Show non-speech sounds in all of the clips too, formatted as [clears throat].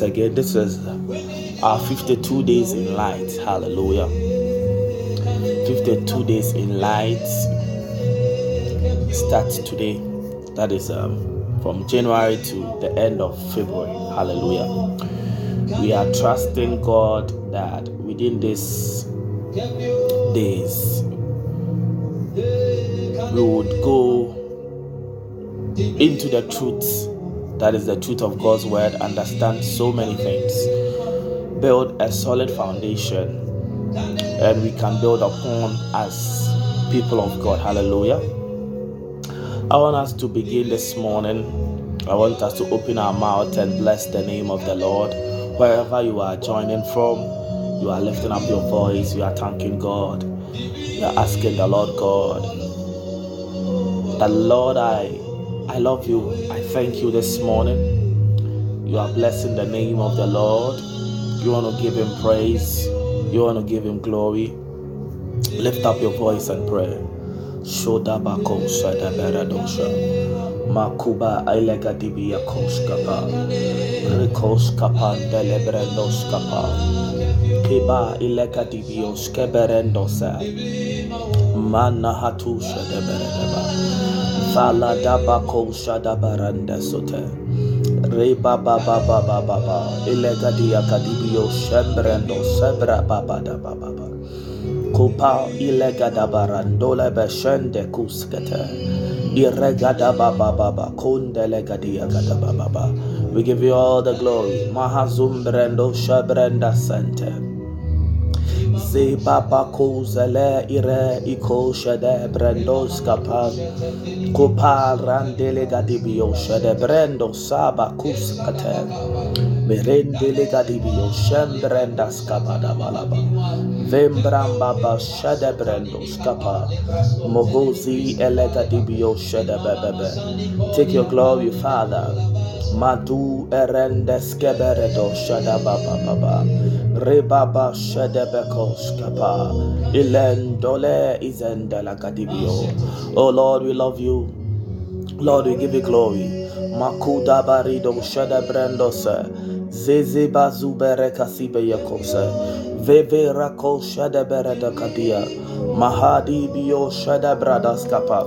Once again, this is our 52 days in light. Hallelujah. 52 days in light starts today. That is um, from January to the end of February. Hallelujah. We are trusting God that within these days we would go into the truth that is the truth of God's word, understand so many things, build a solid foundation, and we can build upon as people of God. Hallelujah. I want us to begin this morning. I want us to open our mouth and bless the name of the Lord. Wherever you are joining from, you are lifting up your voice, you are thanking God, you are asking the Lord God, the Lord, I I love you. I thank you this morning. You are blessing the name of the Lord. You want to give him praise. You want to give him glory. Lift up your voice and pray. Makuba Ailega Koskapa. Rikos Kapan Delebrendos Kiba Ilega Fala dabako shadabaranda sote. Da. Kupa kuskete. Irega da baba baba. Kundelega dia kada baba baba. We give you all the glory. Mahazum brendo shabrenda sente. Zebaba kozele ire iko shede brendos kapan. Kopa randele gadibio shede brendo saba kus kate Merendele gadibio shembrendas kabada balaba. Vembramba ba shede brendo skapa Mogozi ele gadibio shede bebebe. Take your glory Father. Madu erendes keberedo shada baba baba Rebaba shedebekos kapa ilendole izendela kadibio. Oh Lord, we love you. Lord, we give you glory. Makuda barido shedebrendose. Zeze bazubere kasibe yakose. Veve rako shedebereda kadia. Mahadi bio shedebradas kapa.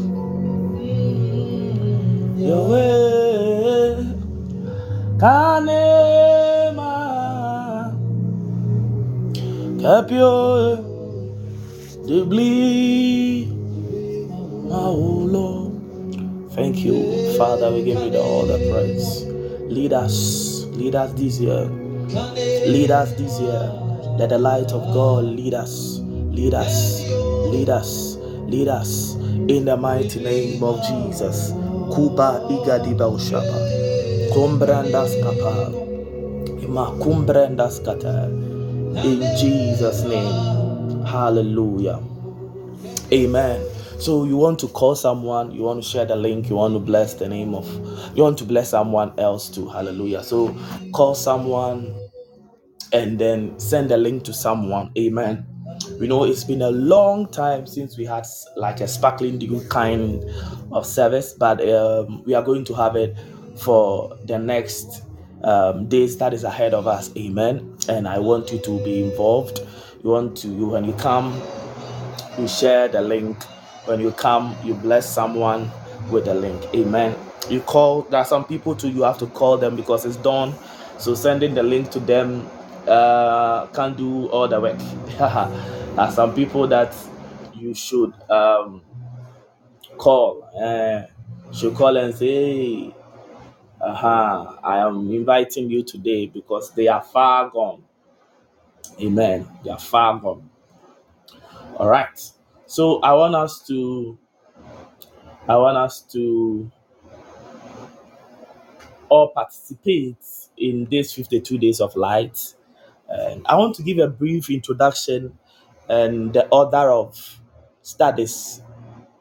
Kanema Maulo Thank you, Father. We give you the, all the praise. Lead us, lead us this year. Lead us this year. Let the light of God lead us, lead us, lead us, lead us in the mighty name of Jesus. Igadiba ushaba. Kumbrandas kata. In Jesus' name. Hallelujah. Amen. So you want to call someone, you want to share the link, you want to bless the name of, you want to bless someone else too. Hallelujah. So call someone and then send the link to someone. Amen. We know it's been a long time since we had like a sparkling dew kind of service, but um, we are going to have it for the next um, days that is ahead of us. Amen. And I want you to be involved. You want to, when you come, you share the link. When you come, you bless someone with the link. Amen. You call, there are some people too, you have to call them because it's done. So sending the link to them uh, can't do all the work. [laughs] are some people that you should um, call. Uh, should call and say, uh-huh, I am inviting you today because they are far gone. Amen. They are far gone. All right. So I want us to I want us to all participate in this 52 days of light. And I want to give a brief introduction and the order of studies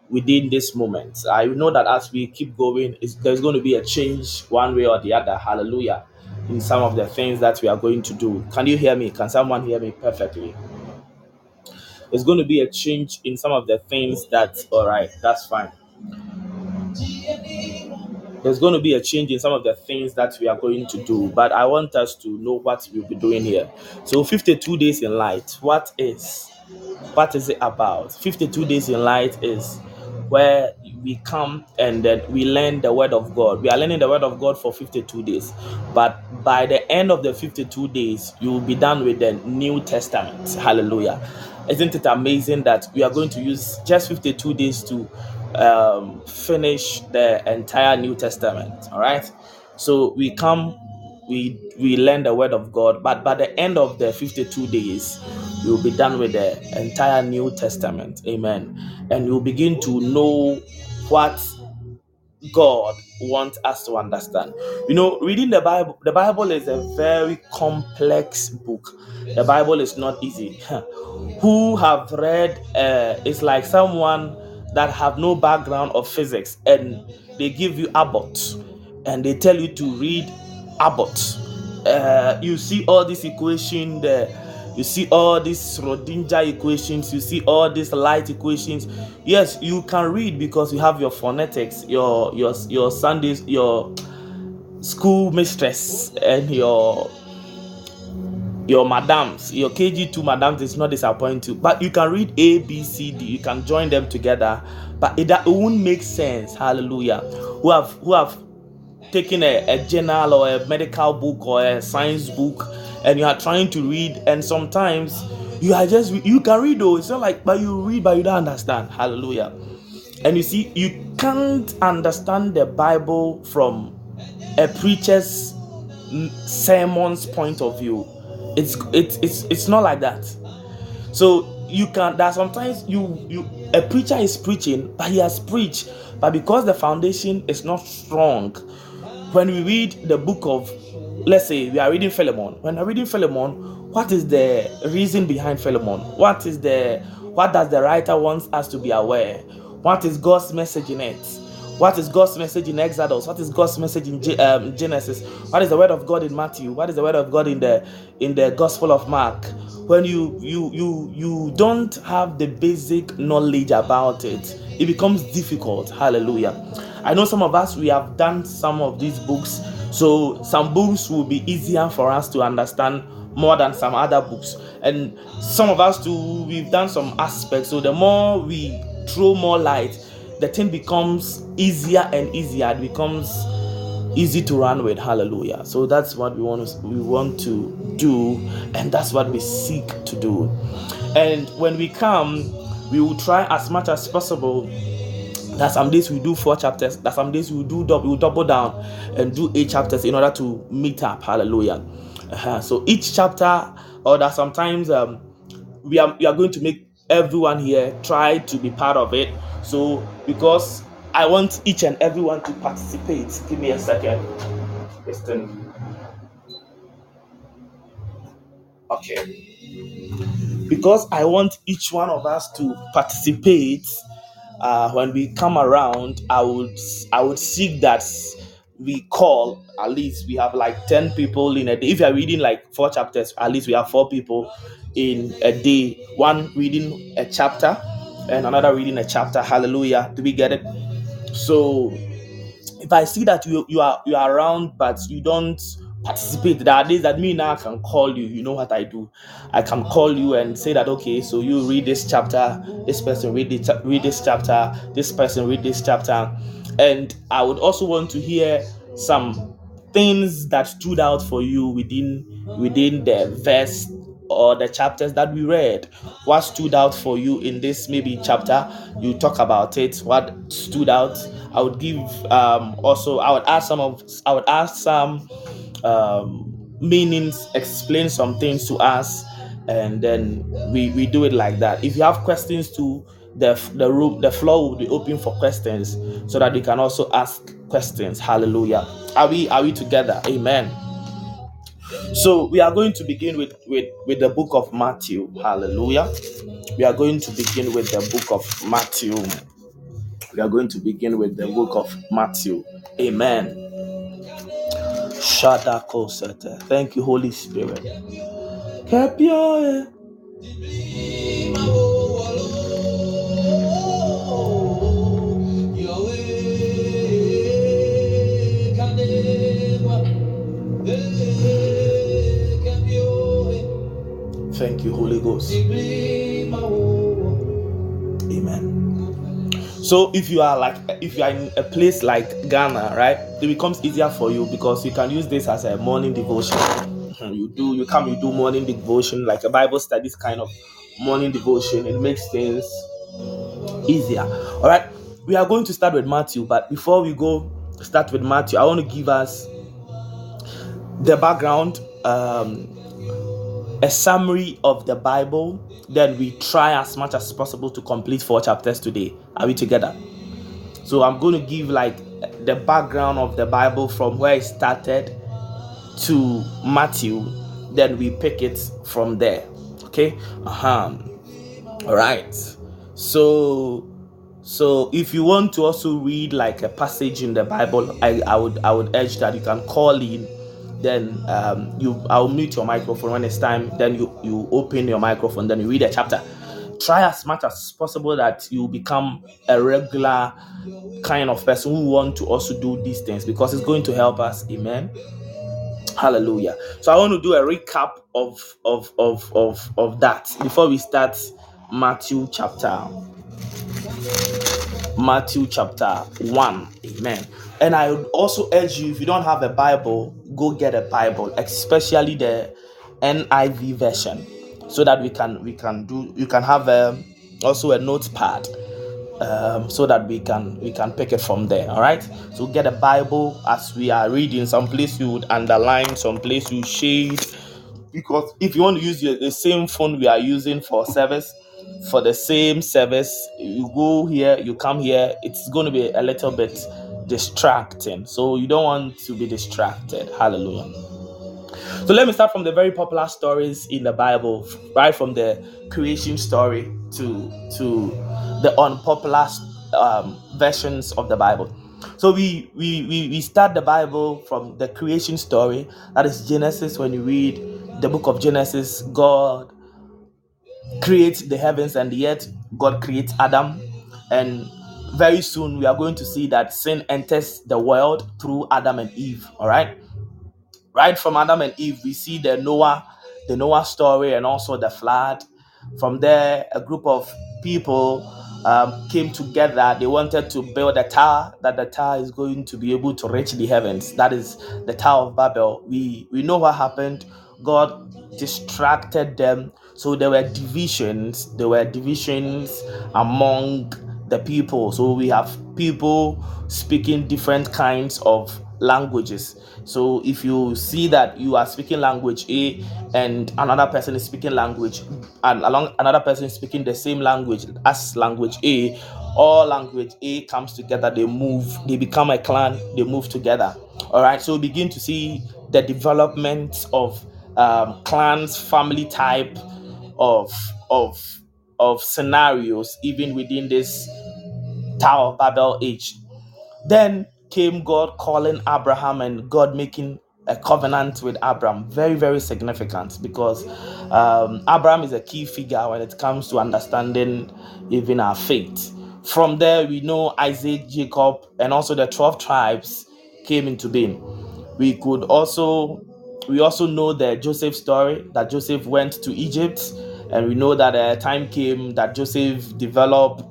within this moment. I know that as we keep going, it's, there's going to be a change one way or the other. Hallelujah. In some of the things that we are going to do. Can you hear me? Can someone hear me perfectly? There's going to be a change in some of the things that, all right, that's fine. There's going to be a change in some of the things that we are going to do, but I want us to know what we'll be doing here. So, 52 days in light, what is what is it about? 52 days in light is where we come and then we learn the word of God. We are learning the word of God for 52 days, but by the end of the 52 days, you will be done with the New Testament. Hallelujah. Isn't it amazing that we are going to use just 52 days to um, finish the entire New Testament? All right. So we come, we we learn the word of God, but by the end of the 52 days, will be done with the entire New Testament. Amen. And you'll begin to know what God wants us to understand. You know, reading the Bible, the Bible is a very complex book. The Bible is not easy. [laughs] Who have read uh, it's like someone that have no background of physics and they give you Abbott and they tell you to read Abbott. Uh, you see all this equation there you see all these Schrodinger equations, you see all these light equations. Yes, you can read because you have your phonetics, your your your Sundays, your school mistress, and your your madams, your KG2 madams is not disappointing, but you can read A, B, C, D. You can join them together, but it, it won't make sense. Hallelujah. Who have who have taken a, a journal or a medical book or a science book and you are trying to read and sometimes you are just you can read though it's not like but you read but you don't understand hallelujah and you see you can't understand the bible from a preacher's mm, sermon's point of view it's it's it's, it's not like that so you can that sometimes you you a preacher is preaching but he has preached but because the foundation is not strong when we read the book of let's say we are reading Philemon. When we're reading Philemon, what is the reason behind Philemon? What is the what does the writer wants us to be aware? What is God's message in it? What is God's message in Exodus? What is God's message in um, Genesis? What is the word of God in Matthew? What is the word of God in the in the Gospel of Mark? When you you you you don't have the basic knowledge about it, it becomes difficult. Hallelujah. I know some of us we have done some of these books so some books will be easier for us to understand more than some other books. And some of us too, we've done some aspects. So the more we throw more light, the thing becomes easier and easier. It becomes easy to run with. Hallelujah. So that's what we want to we want to do, and that's what we seek to do. And when we come, we will try as much as possible that some days we do four chapters, that some days we do double, we double down and do eight chapters in order to meet up. Hallelujah. Uh-huh. So each chapter, or that sometimes um, we are we are going to make everyone here try to be part of it. So because I want each and everyone to participate. Give me a second. Listen. Okay. Because I want each one of us to participate uh, when we come around, I would I would seek that we call at least we have like 10 people in a day. If you are reading like four chapters, at least we have four people in a day. One reading a chapter and another reading a chapter. Hallelujah. Do we get it? So if I see that you you are you are around but you don't participate, there are days that me now can call you. You know what I do? I can call you and say that okay, so you read this chapter, this person read this read this chapter, this person read this chapter, and I would also want to hear some things that stood out for you within within the verse or the chapters that we read. What stood out for you in this maybe chapter? You talk about it. What stood out? I would give um also i would ask some of i would ask some um meanings explain some things to us and then we we do it like that. If you have questions to the the room the floor will be open for questions so that you can also ask questions. Hallelujah. Are we are we together? Amen so we are going to begin with with with the book of matthew. Hallelujah. We are going to begin with the book of matthew. We are going to begin with the book of matthew. Amen. Shadako thank you holy spirit. Kepioe. Yahweh, thank you holy ghost. Amen. So if you are like if you are in a place like ghana right it becomes easier for you because you can use this as a morning devotion. Mhm, you do you come you do morning devotion like a bible studies kind of morning devotion. It makes things easier. All right we are going to start with matthew but before we go start with matthew i want to give us the background um a summary of the bible then we try as much as possible to complete four chapters today. Are we together? So i'm going to give like the background of the bible from where it started to matthew then we pick it from there. Okay? Uh-huh. All right so so if you want to also read like a passage in the bible i, I would i would urge that you can call in then um, you i'll mute your microphone when it's time then you you open your microphone then you read a chapter try as much as possible that you become a regular kind of person who want to also do these things because it's going to help us amen hallelujah so i want to do a recap of of of of, of that before we start matthew chapter Matthew chapter 1. Amen. And I would also urge you, if you don't have a Bible, go get a Bible, especially the NIV version, so that we can we can do you can have a, also a notepad um, so that we can we can pick it from there all right? So get a bible as we are reading some place you would underline some place you shade because if you want to use your, the same phone we are using for service for the same service you go here you come here it's going to be a little bit distracting. So you don't want to be distracted. Hallelujah. So let me start from the very popular stories in the bible right from the creation story to to the unpopular um, versions of the bible. So we, we we we start the bible from the creation story. That is genesis. When you read the book of genesis god creates the heavens and the earth. God creates adam and very soon we are going to see that sin enters the world through adam and eve all right? Right from adam and eve we see the noah the noah story and also the flood. From there a group of people um, came together. They wanted to build a tower that the tower is going to be able to reach the heavens. That is the tower of babel. We we know what happened. God distracted them. So there were divisions. There were divisions among the people. So we have people speaking different kinds of languages. So if you see that you are speaking language a and another person is speaking language and along another person is speaking the same language as language a all language a comes together they move they become a clan they move together. All right so begin to see the development of um, clans, family type of of of scenarios, even within this Tower of Babel age. Then came God calling Abraham and God making a covenant with Abraham. Very, very significant because um, Abraham is a key figure when it comes to understanding even our faith. From there, we know Isaac, Jacob, and also the 12 tribes came into being. We could also we also know the Joseph story that Joseph went to Egypt, and we know that a time came that Joseph developed,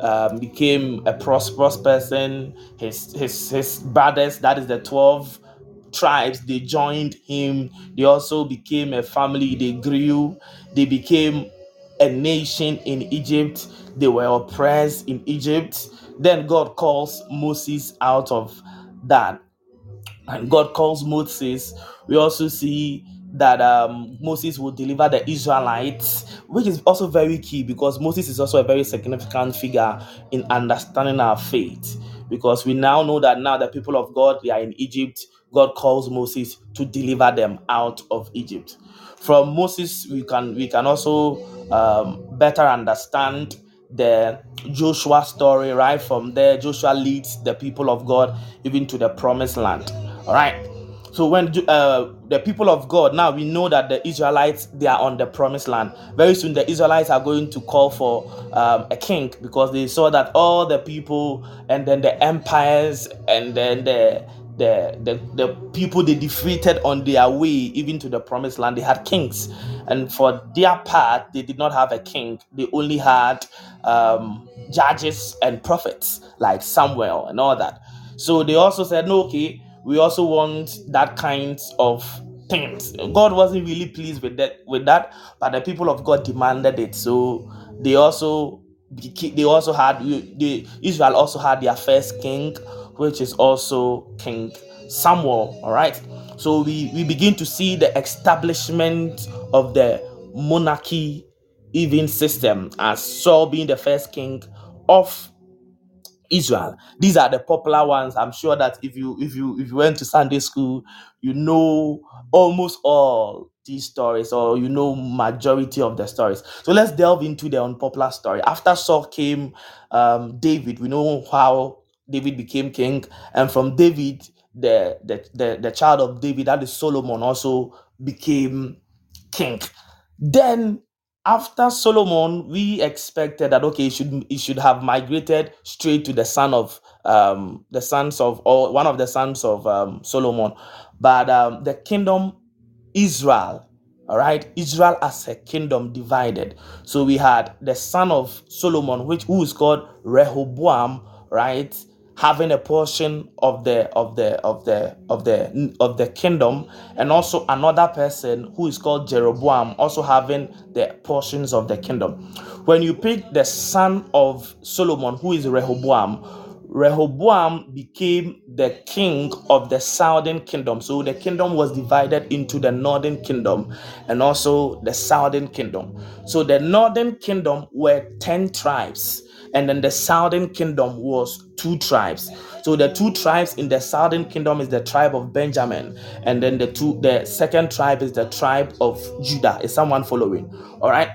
um, became a prosperous person. His his his brothers, that is the twelve tribes, they joined him. They also became a family. They grew. They became a nation in Egypt. They were oppressed in Egypt. Then God calls Moses out of that and God calls Moses. We also see that um, Moses will deliver the Israelites, which is also very key because Moses is also a very significant figure in understanding our faith. Because we now know that now the people of God they are in Egypt, God calls Moses to deliver them out of Egypt. From Moses, we can we can also um, better understand the Joshua story. Right from there, Joshua leads the people of God even to the promised land. All right. So when uh, the people of God now we know that the Israelites they are on the promised land. Very soon the Israelites are going to call for um, a king because they saw that all the people and then the empires and then the the, the the people they defeated on their way even to the promised land. They had kings. And for their part they did not have a king. They only had um, judges and prophets like samuel and all that. So they also said no okay we also want that kind of things. God wasn't really pleased with that with that but the people of god demanded it. So they also they also had the israel also had their first king which is also king samuel all right? So we we begin to see the establishment of the monarchy even system as saul being the first king of Israel. These are the popular ones. I'm sure that if you if you if you went to Sunday school, you know almost all these stories, or you know majority of the stories. So let's delve into the unpopular story. After Saul came um, David. We know how David became king, and from David, the the the, the child of David, that is Solomon, also became king. Then after Solomon, we expected that okay, he should he should have migrated straight to the son of um the sons of or one of the sons of um, Solomon, but um, the kingdom Israel, all right, Israel as a kingdom divided. So we had the son of Solomon, which who is called Rehoboam, right? Having a portion of the of the of the of the of the kingdom and also another person who is called Jeroboam also having the portions of the kingdom when you pick the son of Solomon who is Rehoboam Rehoboam became the king of the southern kingdom. So the kingdom was divided into the northern kingdom and also the southern kingdom. So the northern kingdom were 10 tribes and then the southern kingdom was two tribes. So the two tribes in the southern kingdom is the tribe of benjamin and then the two the second tribe is the tribe of judah. Is someone following? All right.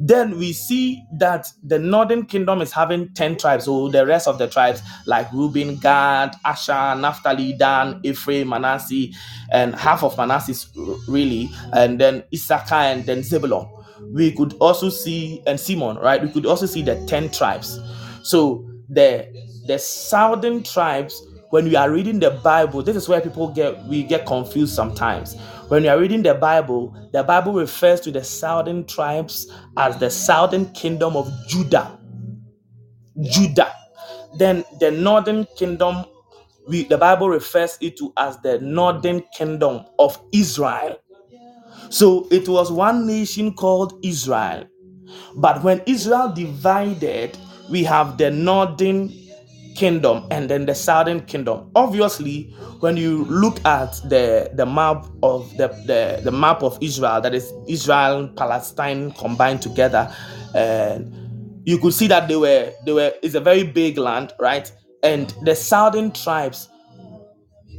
Then we see that the northern kingdom is having 10 tribes. So the rest of the tribes like reuben gad asher naphtali dan ephraim manasseh and half of manasseh really and then issachar and then zebulon we could also see and Simon, right? We could also see the 10 tribes. So the the southern tribes, when we are reading the Bible, this is where people get we get confused sometimes. When you are reading the Bible, the Bible refers to the southern tribes as the southern kingdom of Judah. Judah. Then the northern kingdom, we the Bible refers it to as the northern kingdom of Israel. So it was one nation called Israel. But when Israel divided, we have the northern kingdom and then the southern kingdom. Obviously, when you look at the, the map of the, the, the map of Israel, that is Israel and Palestine combined together, and you could see that they were they were it's a very big land, right? And the southern tribes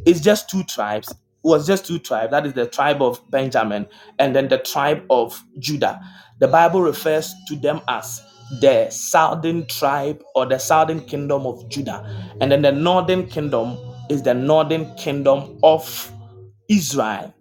is just two tribes was just two tribes. That is the tribe of Benjamin and then the tribe of Judah. The Bible refers to them as the southern tribe or the southern kingdom of Judah. And then the northern kingdom is the northern kingdom of Israel.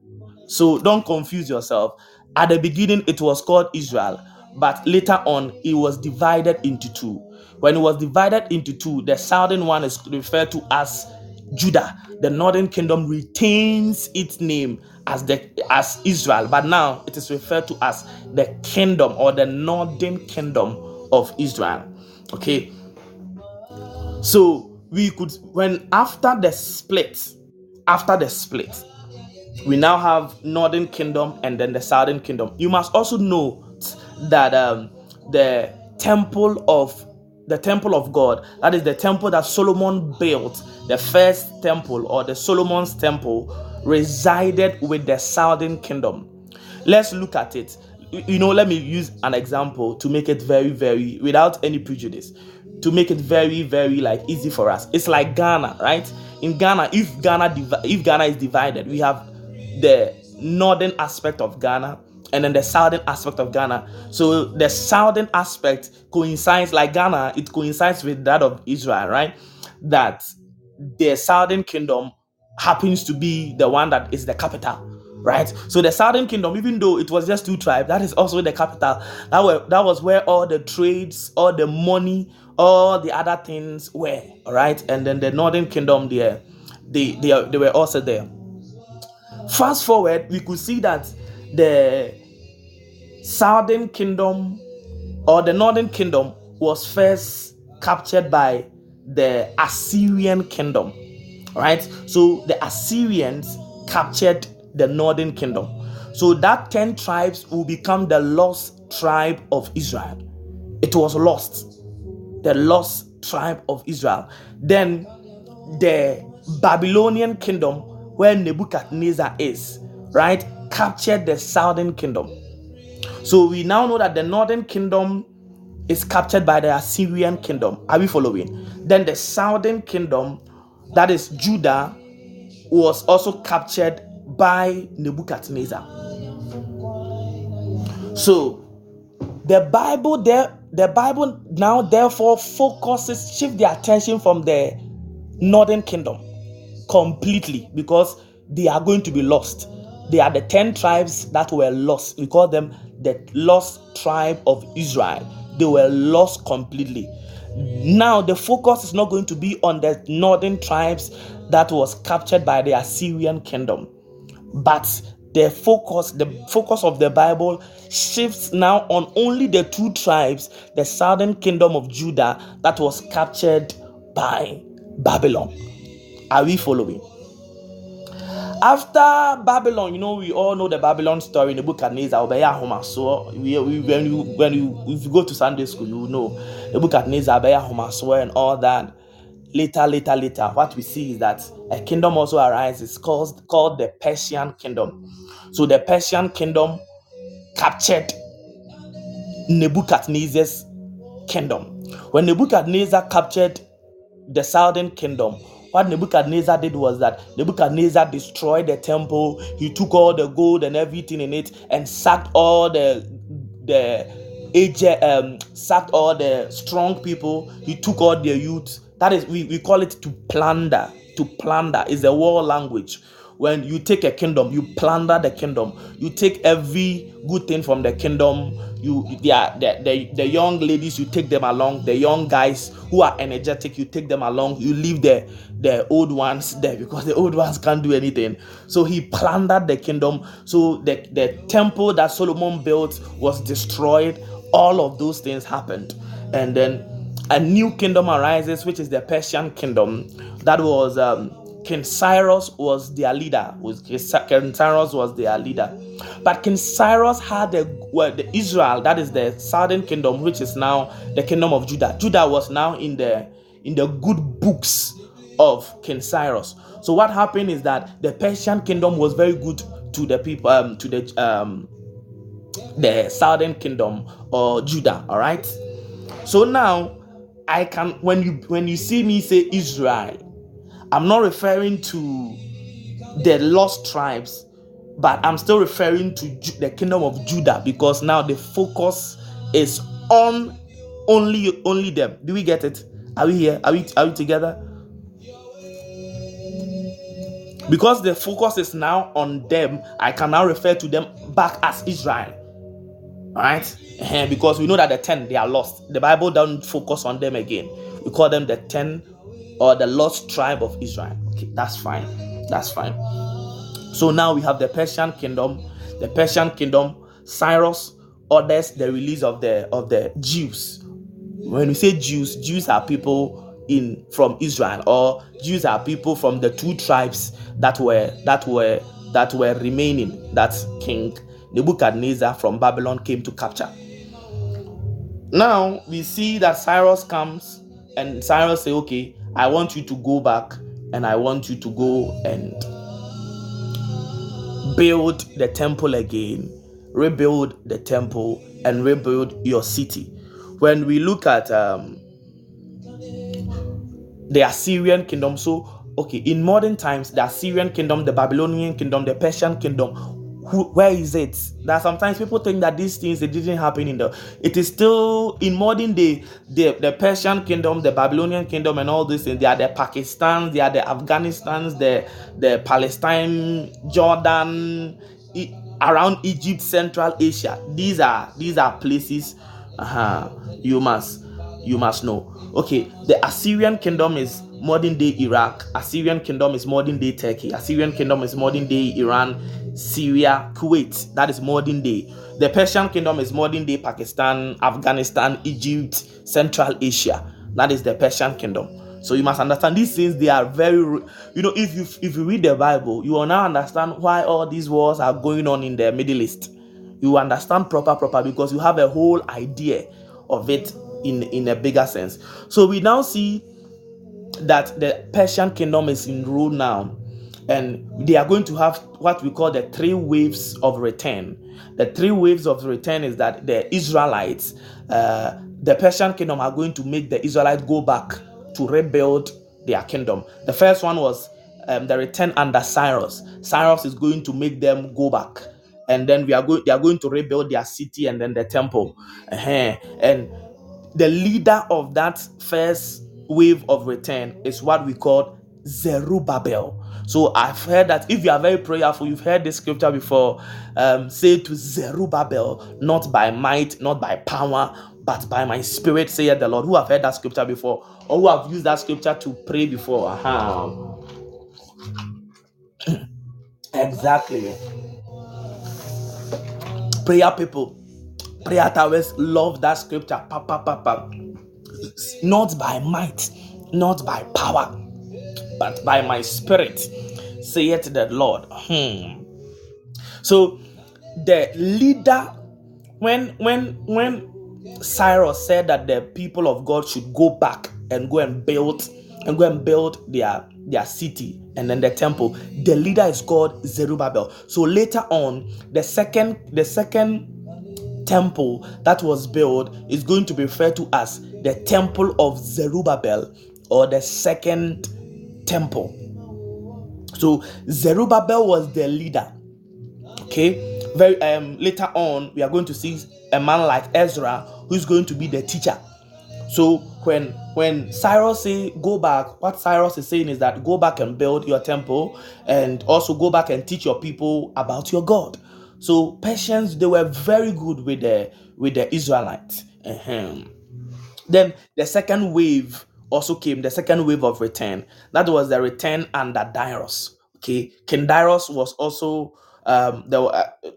So don't confuse yourself. At the beginning, it was called Israel, but later on, it was divided into two. When it was divided into two, the southern one is referred to as Judah. The northern kingdom retains its name as the as Israel, but now it is referred to as the kingdom or the northern kingdom of Israel. Okay. So we could when after the split, after the split, we now have northern kingdom and then the southern kingdom. You must also note that um, the temple of the temple of God, that is the temple that Solomon built, the first temple or the Solomon's temple, resided with the southern kingdom. Let's look at it. You know, let me use an example to make it very, very without any prejudice, to make it very, very like easy for us. It's like Ghana, right? In Ghana, if Ghana if Ghana is divided, we have the northern aspect of Ghana and then the southern aspect of Ghana. So the southern aspect coincides, like Ghana, it coincides with that of Israel, right? That the southern kingdom happens to be the one that is the capital, right? So the southern kingdom, even though it was just two tribes, that is also the capital. That were that was where all the trades, all the money, all the other things were, right. And then the northern kingdom, there, they they they were also there. Fast forward, we could see that the southern kingdom or the northern kingdom was first captured by the Assyrian kingdom. Right? So the Assyrians captured the northern kingdom. So that 10 tribes will become the lost tribe of Israel. It was lost. The lost tribe of Israel. Then the Babylonian kingdom, where Nebuchadnezzar is, right, captured the southern kingdom. So we now know that the northern kingdom is captured by the Assyrian kingdom. Are we following? Then the southern kingdom, that is Judah, was also captured by Nebuchadnezzar. So the Bible there, the Bible now therefore focuses, shift the attention from the northern kingdom completely because they are going to be lost. They are the 10 tribes that were lost. We call them the lost tribe of Israel. They were lost completely. Now the focus is not going to be on the northern tribes that was captured by the Assyrian kingdom, but the focus, the focus of the Bible shifts now on only the two tribes, the southern kingdom of Judah that was captured by Babylon. Are we following? After Babylon, you know, we all know the Babylon story in the book of Nebuchadnezzar. So we, we, when you when you if you go to Sunday school, you know the book of Nebuchadnezzar and all that. Later, later, later, what we see is that a kingdom also arises called called the Persian kingdom. So the Persian kingdom captured Nebuchadnezzar's kingdom. When Nebuchadnezzar captured the southern kingdom, what Nebuchadnezzar did was that Nebuchadnezzar destroyed the temple. He took all the gold and everything in it and sacked all the the aged, um, sacked all the strong people. He took all their youth. That is, we, we call it to plunder. To plunder is a war language when you take a kingdom you plunder the kingdom. You take every good thing from the kingdom. You the, the, the, the young ladies you take them along. The young guys who are energetic you take them along. You leave the the old ones there because [laughs] the old ones can't do anything. So he plundered the kingdom. So the, the temple that solomon built was destroyed. All of those things happened. And then a new kingdom arises which is the persian kingdom. That was um, King Cyrus was their leader. King Cyrus was their leader. But King Cyrus had a well, the Israel, that is the southern kingdom, which is now the kingdom of Judah. Judah was now in the in the good books of King Cyrus. So what happened is that the Persian kingdom was very good to the people, um, to the um, the southern kingdom or Judah. All right. So now I can when you when you see me say Israel, I'm not referring to the lost tribes, but I'm still referring to the kingdom of Judah because now the focus is on only only them. Do we get it? Are we here? Are we are we together? Because the focus is now on them, I can now refer to them back as Israel. Right? Eh, Because we know that the 10 they are lost. The Bible doesn't focus on them again. We call them the 10 or the lost tribe of Israel. Okay, that's fine. That's fine. So now we have the Persian kingdom. The Persian kingdom, Cyrus orders the release of the of the Jews. When we say Jews, Jews are people in from Israel, or Jews are people from the two tribes that were that were that were remaining that King Nebuchadnezzar from Babylon came to capture. Now we see that Cyrus comes and Cyrus say, "Okay, I want you to go back and I want you to go and build the temple again, rebuild the temple, and rebuild your city. When we look at um, the Assyrian kingdom, so okay, in modern times, the Assyrian kingdom, the Babylonian kingdom, the Persian kingdom, who, where is it? That sometimes people think that these things they didn't happen in the. It is still in modern day. The the Persian kingdom, the Babylonian kingdom, and all these things. They are the Pakistans, they are the Afghanistans, the the Palestine, Jordan, E- around Egypt, Central Asia. These are these are places. Uh-huh, you must you must know. Okay, the Assyrian kingdom is modern day Iraq. Assyrian kingdom is modern day Turkey. Assyrian kingdom is modern day Iran, Syria, Kuwait. That is modern day. The Persian kingdom is modern day Pakistan, Afghanistan, Egypt, Central Asia. That is the Persian kingdom. So you must understand these things. They are very, you know, if you if you read the Bible, you will now understand why all these wars are going on in the Middle East you understand proper proper because you have a whole idea of it in in a bigger sense so we now see that the persian kingdom is in rule now. And they are going to have what we call the three waves of return. The three waves of return is that the israelites uh, the persian kingdom are going to make the israelites go back to rebuild their kingdom. The first one was um, the return under cyrus. Cyrus is going to make them go back. And then we are going they are going to rebuild their city and then the temple. Uh and the leader of that first wave of return is what we call Zerubbabel. So I've heard that if you are very prayerful, you've heard this scripture before. Um, say to Zerubbabel, not by might, not by power, but by my spirit, saith the Lord. Who have heard that scripture before, or who have used that scripture to pray before? Aha. [clears throat] Exactly. Prayer people, prayer towers love that scripture. Pa, pa, pa, pa. Not by might, not by power, but by my spirit, saith the Lord. Hmm. So the leader, when when when Cyrus said that the people of God should go back and go and build and go and build their their city and then the temple. The leader is called Zerubbabel. So later on, the second the second temple that was built is going to be referred to as the temple of Zerubbabel or the second temple. So Zerubbabel was the leader. Okay. Very um later on, we are going to see a man like Ezra who's going to be the teacher. So when when Cyrus say go back, what Cyrus is saying is that go back and build your temple and also go back and teach your people about your God. So Persians they were very good with the with the Israelites. Ahem. Then the second wave also came, the second wave of return. That was the return under Darius. Okay, King Darius was also um were, uh,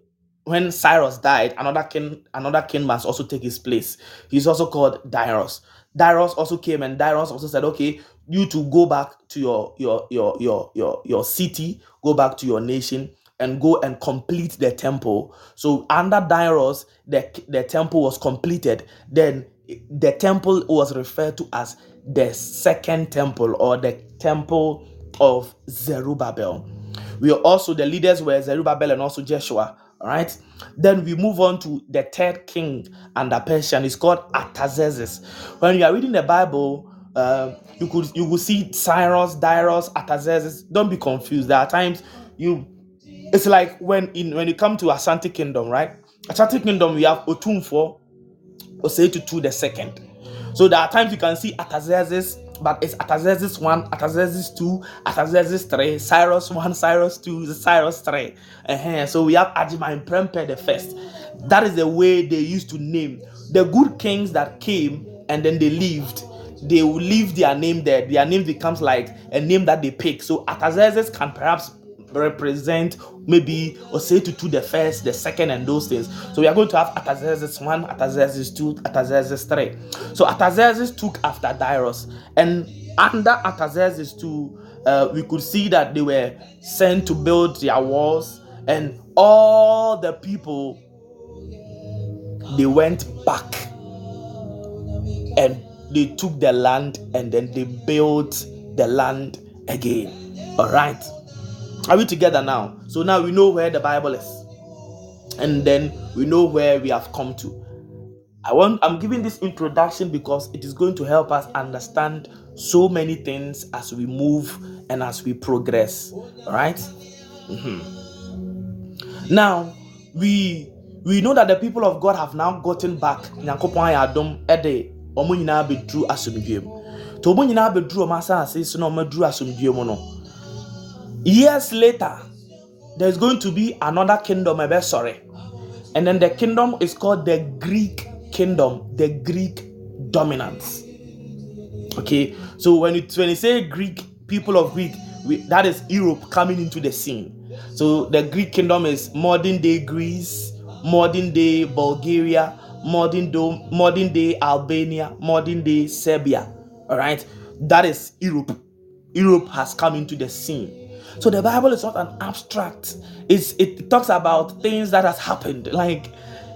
when Cyrus died, another king, another king must also take his place. He's also called Darius. Darius also came and Darius also said, Okay, you to go back to your your your your your your city, go back to your nation and go and complete the temple. So under Darius, the, the temple was completed. Then the temple was referred to as the second temple or the temple of Zerubbabel. We are also the leaders were Zerubbabel and also Joshua. All right. Then we move on to the third king under Persian. It's called Artaxerxes. When you are reading the Bible, um, you could you will see Cyrus, Darius, Artaxerxes. Don't be confused. There are times you it's like when in when you come to Ashanti Kingdom, right? Ashanti Kingdom, we have Otumfuo, Osei the second. So there are times you can see Artaxerxes, but it's Artaxerxes 1, Artaxerxes 2, Artaxerxes 3, Cyrus 1, [laughs] Cyrus 2, Cyrus 3. Uh-huh. So we have Agyeman Prempeh the first. That is the way they used to name the good kings that came and then they lived. They will leave their name there. Their name becomes like a name that they pick. So Artaxerxes can perhaps represent maybe Osei the first, the second, and those things. So we are going to have Artaxerxes 1, Artaxerxes 2, Artaxerxes 3. So Artaxerxes took after Darius, and under Artaxerxes 2, uh, we could see that they were sent to build their walls, and all the people they went back and they took the land and then they built the land again. All right. Are we together now? So now we know where the Bible is. And then we know where we have come to. I want I'm giving this introduction because it is going to help us understand so many things as we move and as we progress. Right? mm-hmm. Now, we we know that the people of God have now gotten back. Years later, there's going to be another kingdom, maybe sorry. And then the kingdom is called the Greek kingdom, the Greek dominance. Okay, so when it when you say Greek, people of Greek, we, that is Europe coming into the scene. So the Greek kingdom is modern day Greece, modern day Bulgaria, modern day, modern day Albania, modern day Serbia. All right, that is Europe. Europe has come into the scene. So the Bible is not an abstract. It's it talks about things that has happened, like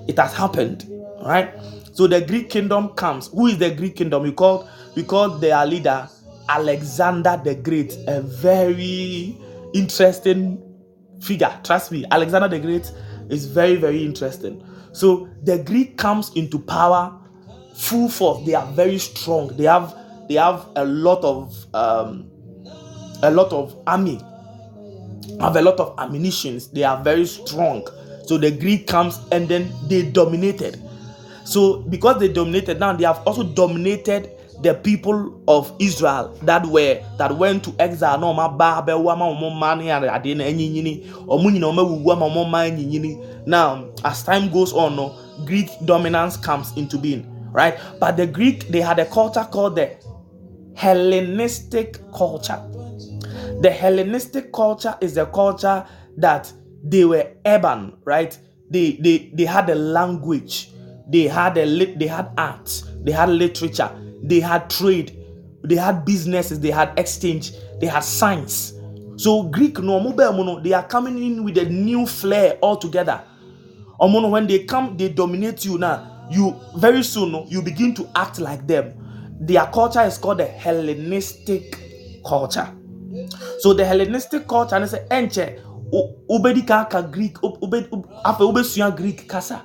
it has happened, right? So the Greek kingdom comes. Who is the Greek kingdom? We call we call their leader Alexander the Great, a very interesting figure. Trust me, Alexander the Great is very very interesting. So the Greek comes into power full force. They are very strong. They have they have a lot of um, a lot of army have a lot of ammunitions. They are very strong. So the Greek comes and then they dominated. So because they dominated, now they have also dominated the people of Israel that were that went to exile. Ba ma mo ma enyinyini. Now, as time goes on, no, Greek dominance comes into being, right? But the Greek they had a culture called the Hellenistic culture. The Hellenistic culture is a culture that they were urban, right? They they they had a language, they had a lit, they had art, they had literature, they had trade, they had businesses, they had exchange, they had science. So Greek no they are coming in with a new flair altogether. Omono, when they come, they dominate you now. You very soon you begin to act like them. Their culture is called the Hellenistic culture. So the Hellenistic culture and say enche ubedi ka Greek after ubesua Greek kasa.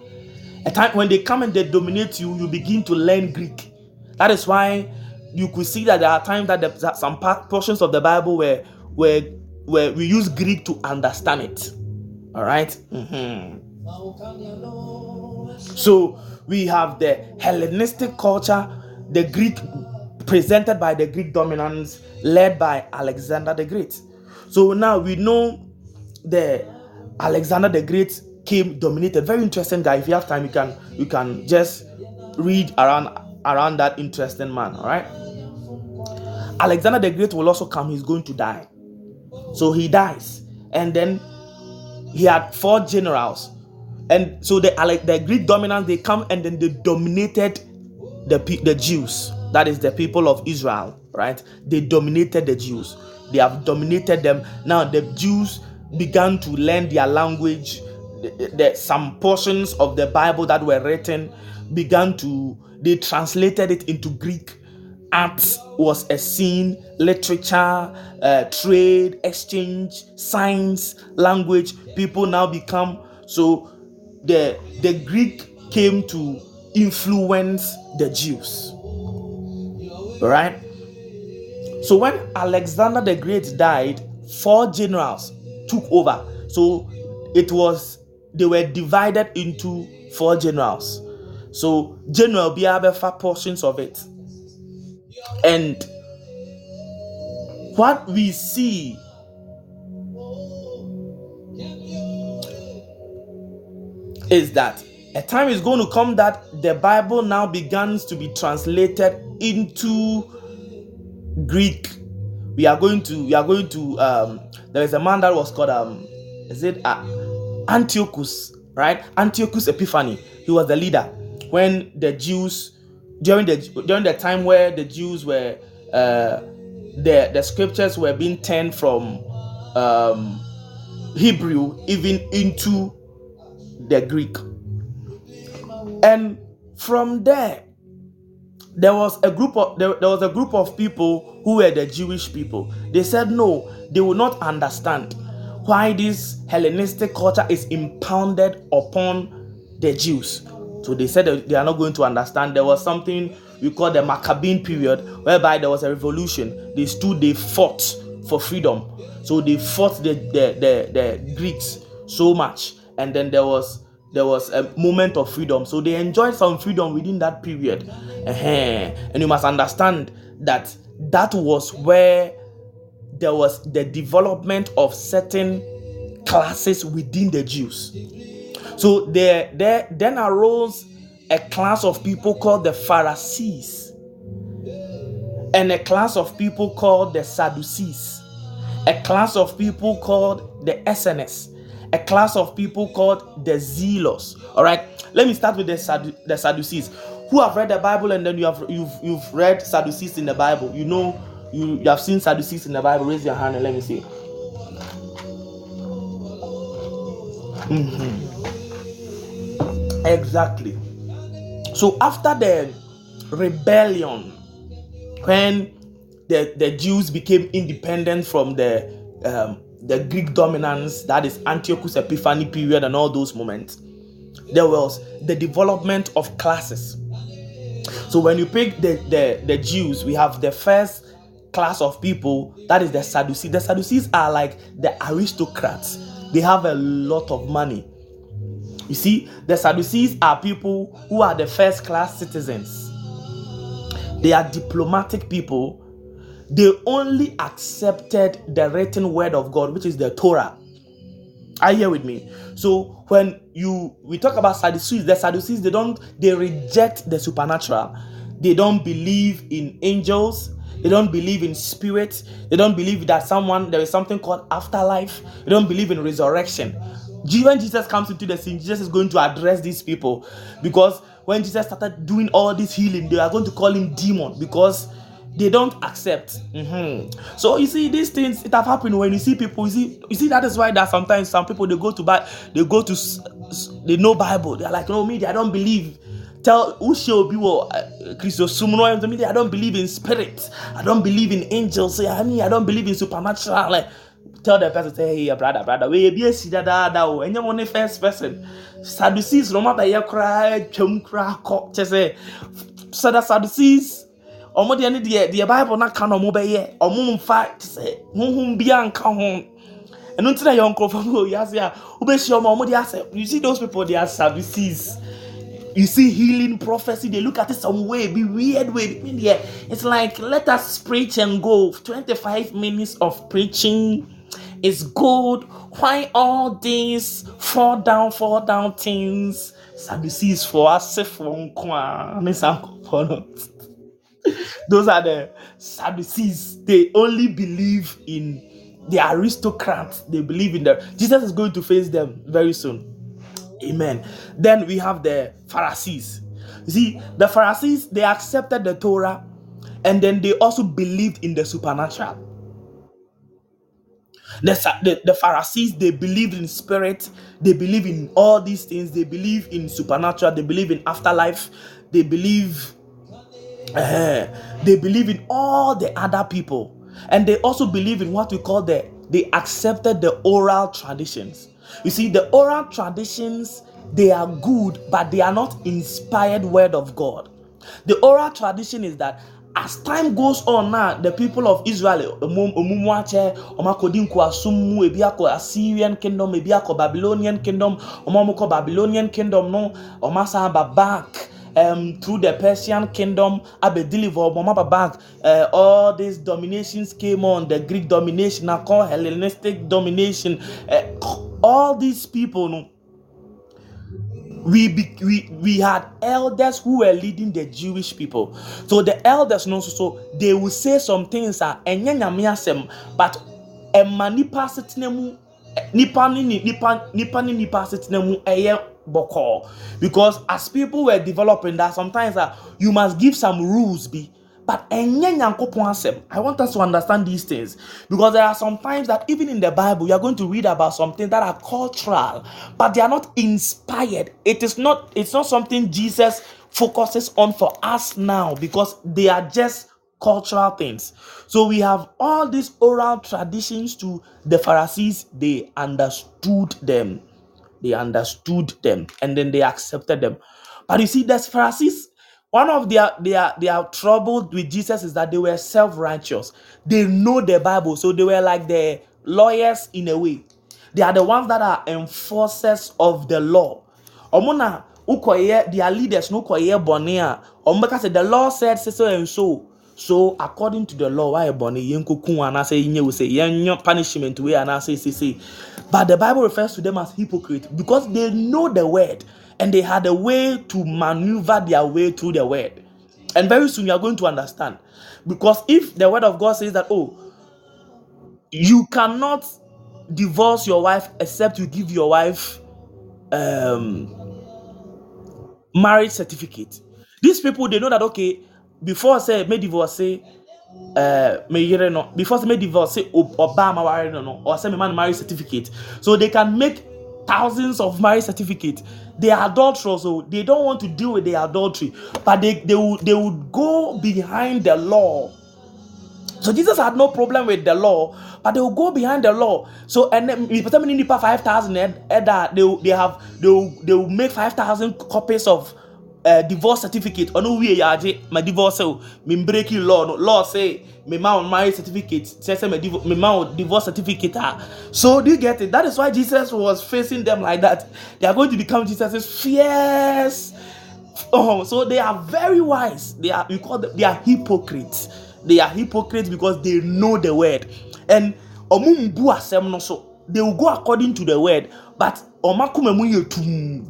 A time when they come and they dominate you, you begin to learn Greek. That is why you could see that there are times that, the, some portions of the Bible where where where we use Greek to understand it. All right? mm-hmm. So we have the Hellenistic culture, the Greek presented by the Greek dominance led by Alexander the Great. So now we know the Alexander the Great came dominated. Very interesting guy. If you have time, you can you can just read around around that interesting man. All right. Alexander the Great will also come. He's going to die. So he dies, and then he had four generals, and so the the Greek dominance they come and then they dominated the the Jews that is the people of Israel, right? They dominated the Jews. They have dominated them. Now the Jews began to learn their language. The, the, some portions of the Bible that were written began to they translated it into Greek. Art was a scene, literature, uh, trade, exchange, science, language. People now become so the the Greek came to influence the Jews. Right? So when Alexander the Great died, four generals took over. So it was they were divided into four generals. So General Biabefa portions of it. And what we see is that a time is going to come that the Bible now begins to be translated into Greek. We are going to we are going to um there is a man that was called um is it uh, Antiochus, right? Antiochus Epiphanes. He was the leader when the Jews during the during the time where the Jews were uh the the scriptures were being turned from um Hebrew even into the Greek. And from there, there was a group of there, there was a group of people who were the Jewish people. They said no, they will not understand why this Hellenistic culture is impounded upon the Jews. So they said they are not going to understand. There was something we call the Maccabean period, whereby there was a revolution. They stood, they fought for freedom. So they fought the, the, the, the Greeks so much. And then there was there was a moment of freedom. So they enjoyed some freedom within that period. Uh-huh. And you must understand that that was where there was the development of certain classes within the Jews. So there, there then arose a class of people called the Pharisees and a class of people called the Sadducees, a class of people called the Essenes, a class of people called the zealots. All right, let me start with the, Saddu- the Sadducees. Who have read the Bible and then you have you've you've read Sadducees in the Bible. You know you, you have seen Sadducees in the Bible. Raise your hand and let me see. Mhm. Exactly. So after the rebellion, when the, the Jews became independent from the um, the Greek dominance, that is Antiochus Epiphanes period and all those moments, there was the development of classes. So when you pick the, the, the Jews, we have the first class of people, that is the Sadducees. The Sadducees are like the aristocrats. They have a lot of money. You see, the Sadducees are people who are the first class citizens. They are diplomatic people they only accepted the written word of God, which is the Torah. Are you here with me? So when you we talk about Sadducees, the Sadducees they don't they reject the supernatural. They don't believe in angels. They don't believe in spirits. They don't believe that someone there is something called afterlife. They don't believe in resurrection. When Jesus comes into the scene, Jesus is going to address these people because when Jesus started doing all this healing, they are going to call him demon because they don't accept. Mm-hmm. So you see, these things it have happened when you see people. You see, you see that is why that sometimes some people they go to buy, they go to, they know Bible. They're like, no, me, I don't believe. Tell Ushe Obiwo, uh, Christos Sumno, to me, I don't believe in spirits. I don't believe in angels. I mean, I don't believe in supernatural. Like, tell the person, say, hey, brother, brother, we be a sida da da. And you're the first person. Sadducees, no matter you cry, chum cry, cock, say, so the Sadducees ɔmo deɛ ne deɛ bible na ka na ɔmo bɛyɛ. Ɔmo nfa huhum bia nka ho. Ɛno ntina yɛ nkorɔfo bi wɔ wiase a wobɛhyia ɔmo ɔmo de you see those people they are Sadducees. You see healing prophecy they look at it some way be weird way. Yeah it's like let us preach and go. 25 minutes of preaching is good. Why all these fall down fall down things? Sadducees for us for nkwa ne nkɔfɔ no [laughs] those are the Sadducees. They only believe in the aristocrats. They believe in the Jesus is going to face them very soon. Amen. Then we have the Pharisees. You see, the Pharisees they accepted the Torah and then they also believed in the supernatural. The, the, the Pharisees they believed in spirit, they believe in all these things, they believe in supernatural, they believe in afterlife, they believe uh, they believe in all the other people, and they also believe in what we call the they accepted the oral traditions. You see, the oral traditions they are good, but they are not inspired word of God. The oral tradition is that as time goes on now, the people of Israel, omumuache, omakodi nkwasum ebi akọ Assyrian kingdom, ebi akọ Babylonian kingdom, omamukọ Babylonian kingdom no, omasa back um, through the Persian kingdom, Abedilivo, Momaba back, uh, all these dominations came on, the Greek domination, called Hellenistic domination, uh, all these people, no, we, be, we we had elders who were leading the Jewish people. So the elders know so, they will say some things are enye nyame but ɛma nipa asetena mu nipa ni nipa ni nipa asetena mu ɛyɛ because as people were developing that sometimes uh, you must give some rules be. But i want us to understand these things. Because there are some times that even in the bible you are going to read about something that are cultural but they are not inspired. It is not it's not something jesus focuses on for us now because they are just cultural things. So we have all these oral traditions to the pharisees they understood them they understood them and then they accepted them but you see there's pharisees one of their their their trouble with Jesus is that they were self-righteous. They know the Bible, so they were like the lawyers in a way. They are the ones that are enforcers of the law. Omuna ukoye their leaders no bonia. Ombeka said the law said so and so. So according to the law, why boni yenko kun say inye we say yenyo punishment we and say say say. But the Bible refers to them as hypocrite because they know the word and they had a way to maneuver their way through the word. And very soon you are going to understand. Because if the word of God says that, oh, you cannot divorce your wife except you give your wife um marriage certificate. These people they know that okay, before say may divorce uh may you know before say may divorce say Obama married no or say man marriage certificate. So they can make thousands of marriage certificates. They are adulterers, so they don't want to deal with the adultery, but they, they would they would go behind the law. So Jesus had no problem with the law, but they will go behind the law. So and then need five thousand, they they have they will, they will make five thousand copies of uh, divorce certificate. Ɔno wie yɛ agye ma divorce o. Me breaking law no. Law say me ma marriage certificate. Kyerɛ sɛ me me ma divorce certificate ah so do you get it? That is why jesus was facing them like that. They are going to become jesus's fierce. Oh so they are very wise. They are we call them they are hypocrites. They are hypocrites because they know the word. And ɔmo mbu asɛm no so they will go according to the word. But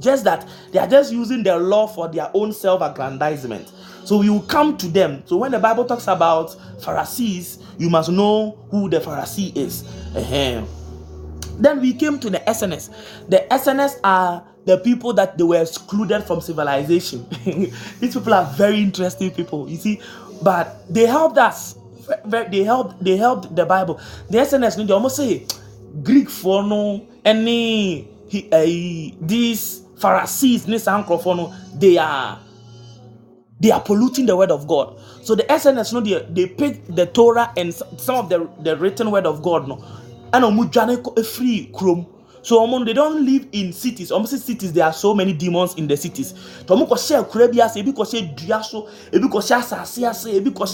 just that they are just using the law for their own self-aggrandizement so we will come to them so when the bible talks about pharisees you must know who the pharisee is uh-huh. then we came to the Essenes. The Essenes are the people that they were excluded from civilization. [laughs] These people are very interesting people, you see, but they helped us. They helped. They helped the Bible. The Essenes, they almost say Greek for no any he, uh, these Pharisees, no, they are they are polluting the word of God. So the Essenes, no, they, they pick the Torah and some of the, the written word of God, no, and a free chrome. So um, they don't live in cities. Almost cities, there are so many demons in the cities. To um, ko share kure ase, ebi share dua so, ebi share asase ase, ebi ko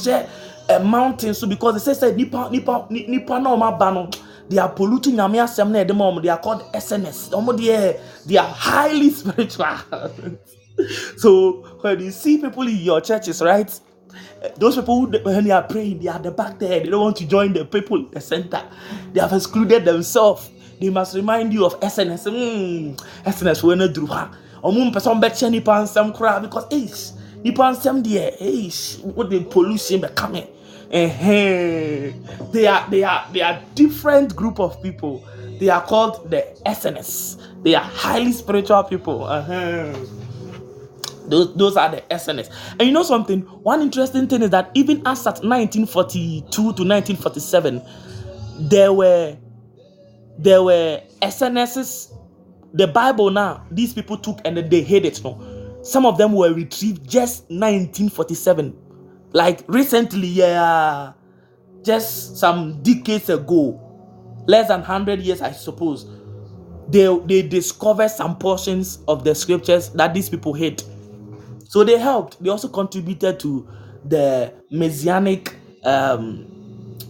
a mountain so because they say say nipa nipa nipa na o ma ba no they are polluting nyame asɛm na ɛde ma they are called Essenes wɔn deɛ they are highly [laughs] spiritual. So when you see people in your churches right? Those people who, when they are praying they are the back there. They don't want to join the people in the center. They have excluded themselves. They must remind you of Essenes mm, Essenes wey no duru ha. Ɔmo mpɛ sɛ ɔmbɛkyɛ nipa nsɛm koraa because eish nipa nsɛm deɛ eish wo de pollution bɛ kame uh They are they are they are different group of people. They are called the Essenes. They are highly spiritual people. Uh-huh. Those, those are the Essenes. And you know something? One interesting thing is that even as at 1942 to 1947, there were there were SNSs. The Bible now, these people took and they hid it. No, some of them were retrieved just 1947 like recently, yeah, just some decades ago, less than 100 years, I suppose, they, they discovered some portions of the scriptures that these people hate. So they helped. They also contributed to the messianic um,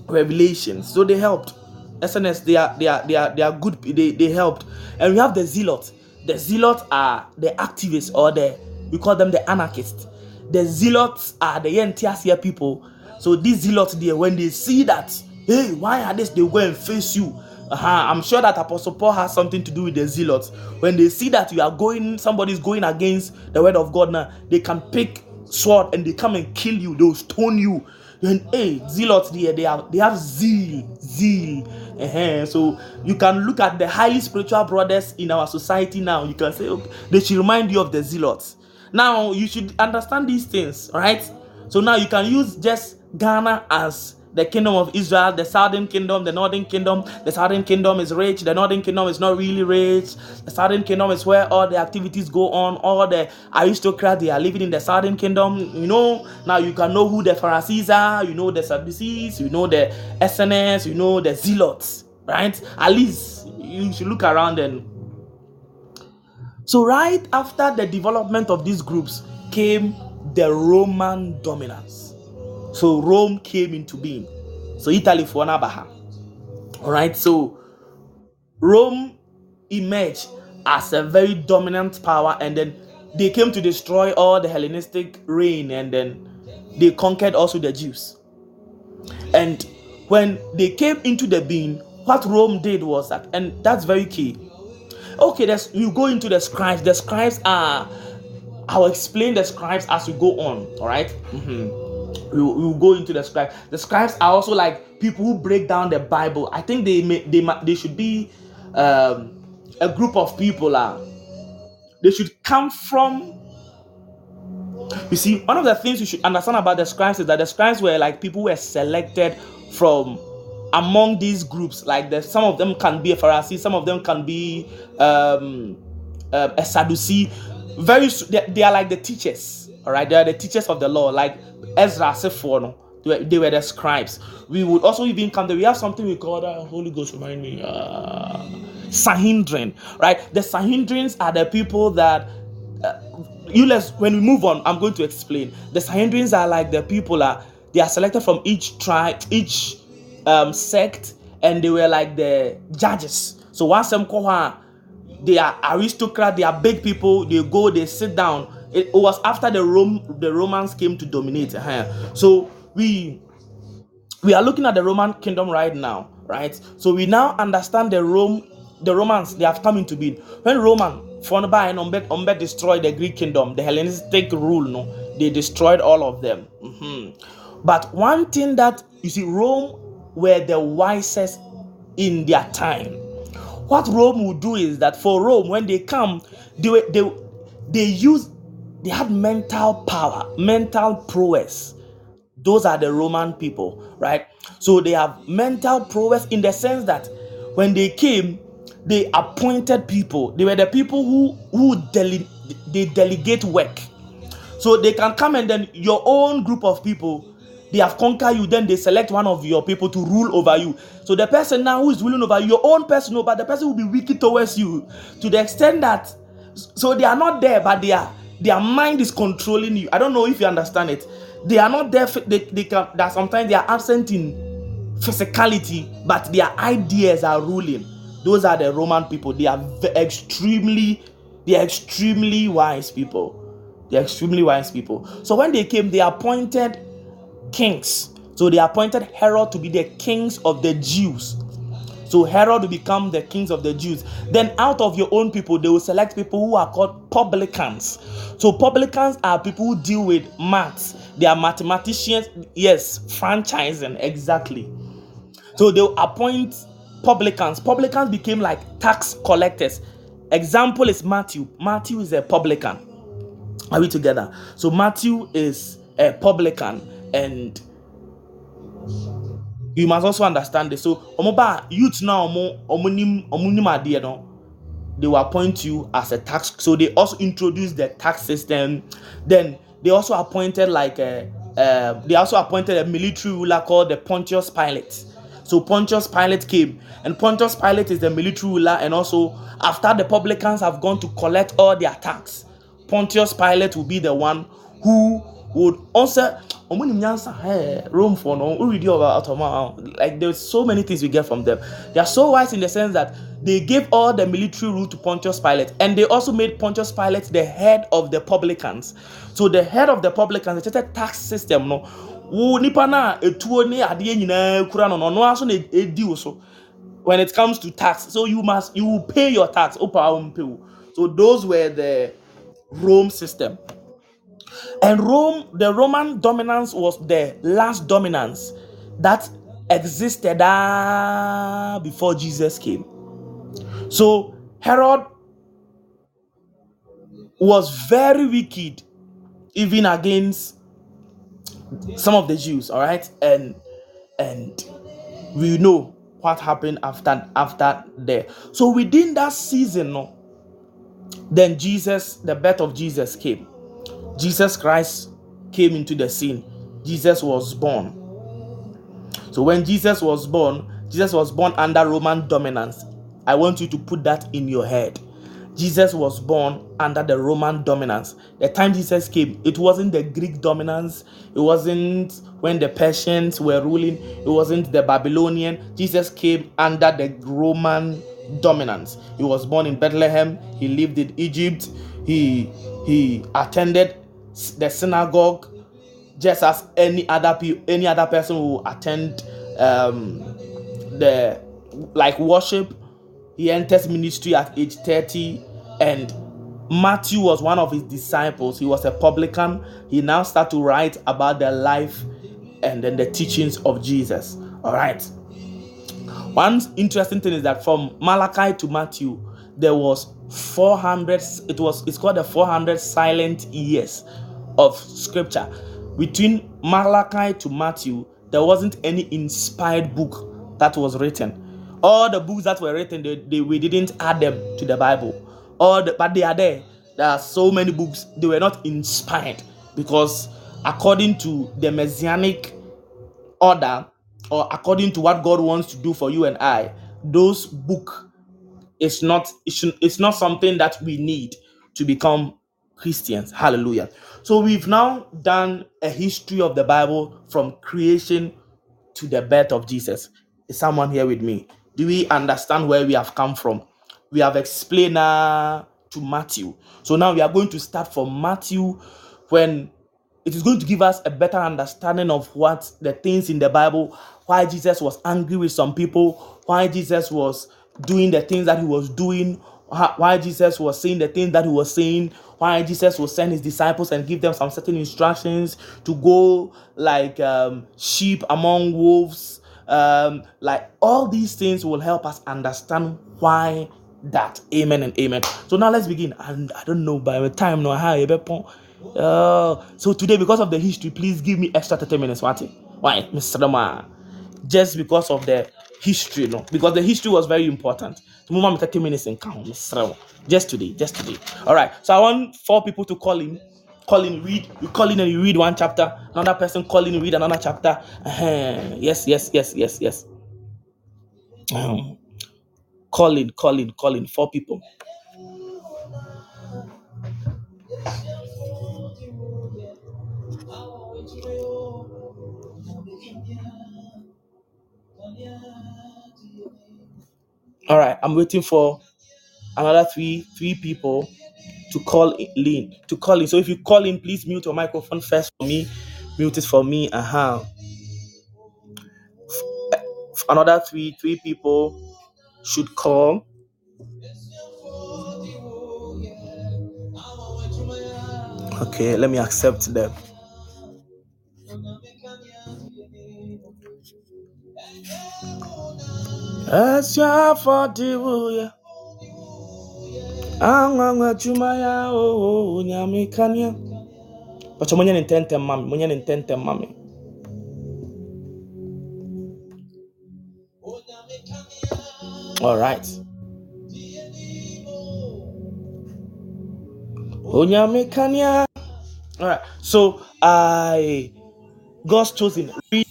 revelations. So they helped. Essenes, they are they are they are they are good. They they helped, and we have the zealots. The zealots are the activists or the we call them the anarchists. The zealots are the NTSC people. So these zealots there, when they see that, hey, why are this? They go and face you. Uh-huh. I'm sure that Apostle Paul has something to do with the zealots. When they see that you are going, somebody's going against the word of God now, they can pick sword and they come and kill you. They'll stone you. And hey, zealots there, they have they have zeal, zeal. Uh-huh. So you can look at the highly spiritual brothers in our society now. You can say okay, they should remind you of the zealots. Now you should understand these things, right? So now you can use just Ghana as the kingdom of Israel, the southern kingdom, the northern kingdom. The southern kingdom is rich, the northern kingdom is not really rich. The southern kingdom is where all the activities go on, all the aristocrats they are living in the southern kingdom. You know, now you can know who the Pharisees are, you know the Sadducees, you know the Essenes, you know the Zealots, right? At least you should look around and so right after the development of these groups came the Roman dominance. So Rome came into being. So Italy for Nabaha. Alright, so Rome emerged as a very dominant power, and then they came to destroy all the Hellenistic reign, and then they conquered also the Jews. And when they came into the being, what Rome did was that, and that's very key. Okay, let's you go into the scribes. The scribes are I'll explain the scribes as we go on. All right? mm-hmm we will, we go into the scribes. The scribes are also like people who break down the Bible. I think they may they they should be um, a group of people. Uh, they should come from. You see, one of the things you should understand about the scribes is that the scribes were like people who were selected from among these groups. Like some of them can be a Pharisee, some of them can be um, uh, a Sadducee. Very, they, they are like the teachers. All right, they are the teachers of the law. Like Ezra for no, they were, they were the scribes. We would also even come there. We have something we call the Holy Ghost. Remind me, uh, right? The Sanhedrins are the people that. Uh, you let's when we move on, I'm going to explain. The Sanhedrins are like the people are they are selected from each tribe, each um, sect, and they were like the judges. So once them they are aristocrat, they are big people. They go, they sit down it was after the Rome the Romans came to dominate. Uh-huh. So we we are looking at the Roman kingdom right now, right? So we now understand the Rome the Romans they have come into being. When Roman Fonba and Umbet, Umbet destroyed the Greek kingdom, the Hellenistic rule, no, they destroyed all of them. Mm-hmm. But one thing that you see, Rome were the wisest in their time. What Rome would do is that for Rome, when they come, they they they use they had mental power, mental prowess. Those are the Roman people, right? So they have mental prowess in the sense that when they came, they appointed people. They were the people who who dele- they delegate work. So they can come and then your own group of people they have conquered you, then they select one of your people to rule over you. So the person now who is ruling over you, your own person, but the person will be wicked towards you to the extent that so they are not there, but they are their mind is controlling you. I don't know if you understand it. They are not there. They, they can. That sometimes they are absent in physicality, but their ideas are ruling. Those are the Roman people. They are extremely, they are extremely wise people. They are extremely wise people. So when they came, they appointed kings. So they appointed Herod to be the kings of the Jews. So Herod will become the kings of the Jews. Then out of your own people, they will select people who are called publicans. So publicans are people who deal with maths. They are mathematicians. Yes, franchising exactly. So they'll appoint publicans. Publicans became like tax collectors. Example is Matthew. Matthew is a publican. Are we together? So Matthew is a publican and you must also understand this. So, omoba youth now omo no, they will appoint you as a tax. So they also introduced the tax system. Then they also appointed like a, uh, they also appointed a military ruler called the Pontius Pilate. So Pontius Pilate came, and Pontius Pilate is the military ruler, and also after the publicans have gone to collect all their tax, Pontius Pilate will be the one who would also hey, room for no read about ah, like there's so many things we get from them. They are so wise in the sense that they gave all the military rule to Pontius Pilate, and they also made Pontius Pilate the head of the publicans. So the head of the publicans, it's a tax system, no. wo nipa na etuo kura no no aso na so when it comes to tax so you must you will pay your tax opa so those were the Rome system and Rome, the Roman dominance was the last dominance that existed uh, before Jesus came. So Herod was very wicked, even against some of the Jews. All right, and and we know what happened after after there. So within that season, no, then Jesus, the birth of Jesus came. Jesus Christ came into the scene. Jesus was born. So when Jesus was born, Jesus was born under Roman dominance. I want you to put that in your head. Jesus was born under the Roman dominance. The time Jesus came, it wasn't the Greek dominance, it wasn't when the Persians were ruling, it wasn't the Babylonian. Jesus came under the Roman dominance. He was born in Bethlehem, he lived in Egypt, he he attended the synagogue just as any other pe- any other person who attend um, the like worship. He enters ministry at age 30 and matthew was one of his disciples. He was a publican. He now start to write about the life and then the teachings of jesus. All right. One interesting thing is that from malachi to matthew there was 400 it was it's called the 400 silent years of scripture. Between malachi to matthew there wasn't any inspired book that was written. All the books that were written they, they we didn't add them to the bible. All the, but they are there. There are so many books they were not inspired because according to the messianic order or according to what god wants to do for you and i those book it's not it's not something that we need to become Christians. Hallelujah. So we've now done a history of the Bible from creation to the birth of Jesus. Is someone here with me? Do we understand where we have come from? We have explained uh, to Matthew. So now we are going to start from Matthew when it is going to give us a better understanding of what the things in the Bible, why Jesus was angry with some people, why Jesus was doing the things that he was doing, why Jesus was saying the things that he was saying, why Jesus will send his disciples and give them some certain instructions to go like um, sheep among wolves. Um, like all these things will help us understand why that. Amen and amen. So now let's begin. And I don't know by the time no how uh, so today because of the history, please give me extra 30 minutes. Why, Mr. Just because of the history, no, because the history was very important. So, move on 30 minutes and count, just today, just today. All right. So, I want four people to call in, call in, read. You call in and you read one chapter. Another person call in read another chapter. Uh-huh. Yes, yes, yes, yes, yes. Um, call in, call in, call in. Four people. All right, I'm waiting for another three three people to call in to call in. So if you call in, please mute your microphone first for me. Mute it for me. Uh-huh. Another three three people should call. Okay, let me accept them. Asiafadibuya. Angwangwa chumaya o nyame kania. Pacha mwenye nintente mami, mwenye nintente mami. All right. Onyame kania. All right. So I God's chosen. Read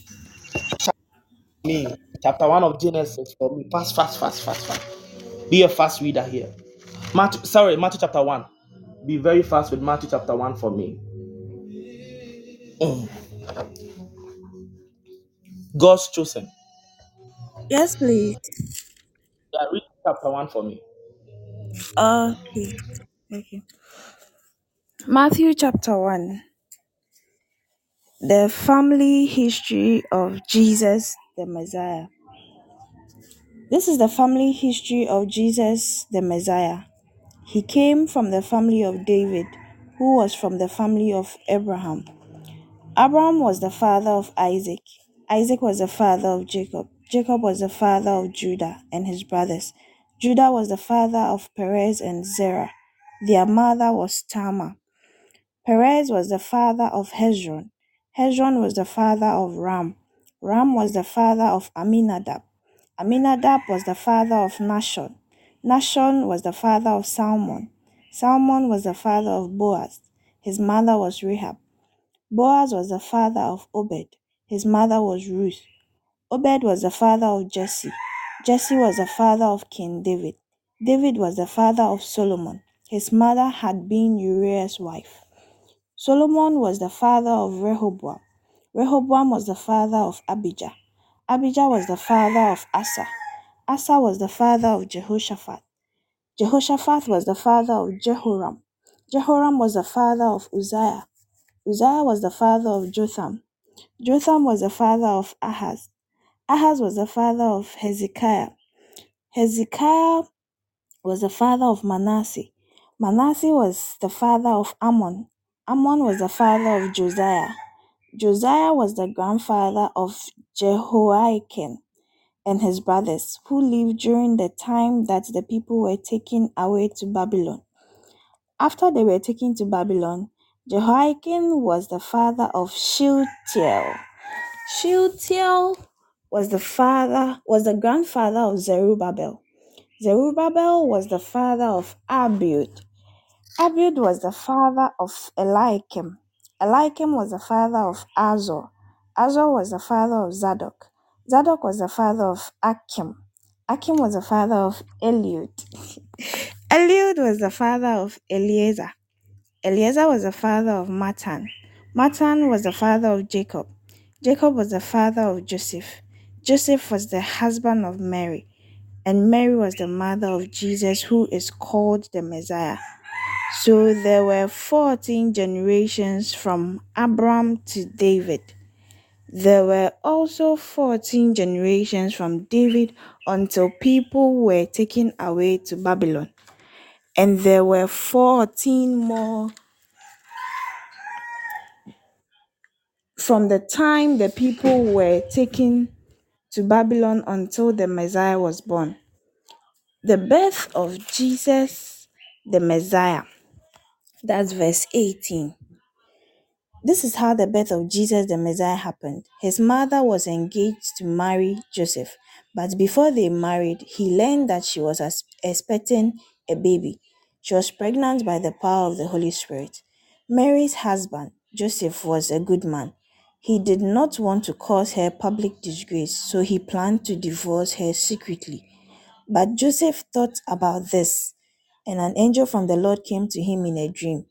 me chapter 1 of Genesis for me. Fast, fast, fast, fast, fast. Be a fast reader here. Matthew, sorry, Matthew chapter 1. Be very fast with Matthew chapter 1 for me. Mm. God's chosen. Yes, please. Yeah, read chapter 1 for me. Okay. Okay. Matthew chapter 1. The family history of Jesus the Messiah. This is the family history of Jesus the Messiah. He came from the family of David, who was from the family of Abraham. Abraham was the father of Isaac. Isaac was the father of Jacob. Jacob was the father of Judah and his brothers. Judah was the father of Perez and Zerah. Their mother was Tamar. Perez was the father of Hezron. Hezron was the father of Ram. Ram was the father of Amminadab. Amminadab was the father of Nahshon. Nahshon was the father of Salmon. Salmon was the father of Boaz. His mother was Rahab. Boaz was the father of Obed. His mother was Ruth. Obed was the father of Jesse. Jesse was the father of King David. David was the father of Solomon. His mother had been Uriah's wife. Solomon was the father of Rehoboam. Rehoboam was the father of Abijah. Abijah was the father of Asa. Asa was the father of Jehoshaphat. Jehoshaphat was the father of Jehoram. Jehoram was the father of Uzziah. Uzziah was the father of Jotham. Jotham was the father of Ahaz. Ahaz was the father of Hezekiah. Hezekiah was the father of Manasseh. Manasseh was the father of Amon. Amon was the father of Josiah. Josiah was the grandfather of Jehoiakim and his brothers, who lived during the time that the people were taken away to Babylon. After they were taken to Babylon, Jehoiakim was the father of Shealtiel. Shealtiel was the father was the grandfather of Zerubbabel. Zerubbabel was the father of Abiud. Abiud was the father of Eliakim. Eliakim was the father of Azor. Azor was the father of Zadok. Zadok was the father of Akim. Akim was the father of Eliud. Eliud was the father of Eliezer. Eliezer was the father of Matthan. Matthan was the father of Jacob. Jacob was the father of Joseph. Joseph was the husband of Mary. And Mary was the mother of Jesus, who is called the Messiah. So there were 14 generations from Abram to David. There were also 14 generations from David until people were taken away to Babylon. And there were 14 more from the time the people were taken to Babylon until the Messiah was born. The birth of Jesus, the Messiah. That's verse 18. This is how the birth of Jesus the Messiah happened. His mother was engaged to marry Joseph, but before they married, he learned that she was as- expecting a baby. She was pregnant by the power of the Holy Spirit. Mary's husband, Joseph, was a good man. He did not want to cause her public disgrace, so he planned to divorce her secretly. But Joseph thought about this, and an angel from the Lord came to him in a dream.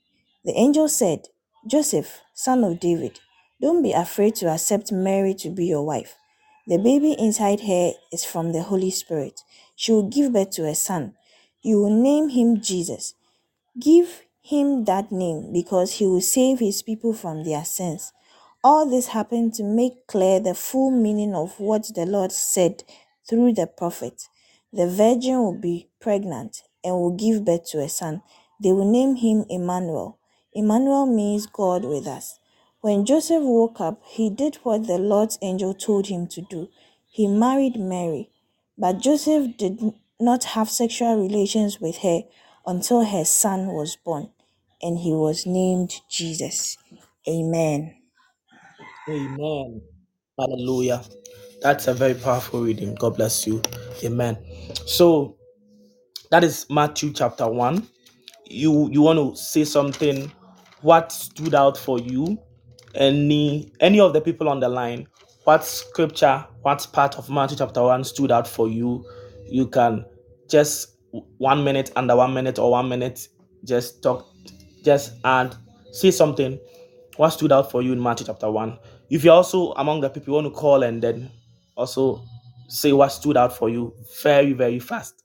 The angel said, Joseph, son of David, don't be afraid to accept Mary to be your wife. The baby inside her is from the Holy Spirit. She will give birth to a son. You will name him Jesus. Give him that name because he will save his people from their sins. All this happened to make clear the full meaning of what the Lord said through the prophet. The virgin will be pregnant and will give birth to a son. They will name him Emmanuel. Emmanuel means God with us. When Joseph woke up, he did what the Lord's angel told him to do. He married Mary. But Joseph did not have sexual relations with her until her son was born, and he was named Jesus. Amen. Amen. Hallelujah. That's a very powerful reading. God bless you. Amen. So that is Matthew chapter 1. You you want to say something what stood out for you? Any any of the people on the line, what scripture, what part of Matthew chapter 1 stood out for you? You can just one minute under one minute or one minute just talk just add say something What stood out for you in Matthew chapter 1? If you're also among the people you want to call and then also say what stood out for you very, very fast,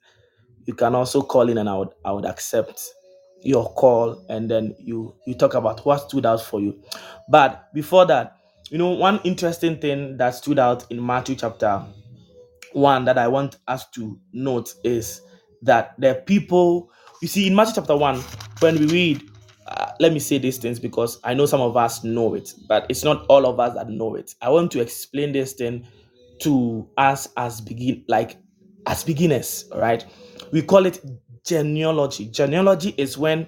you can also call in and I would, I would accept your call and then you you talk about what stood out for you. But before that, you know, one interesting thing that stood out in Matthew chapter one that I want us to note is that the people, you see, in Matthew chapter 1, when we read, uh, let me say these things because I know some of us know it, but it's not all of us that know it. I want to explain this thing to us as begin like as beginners, all right? We call it genealogy. Genealogy is when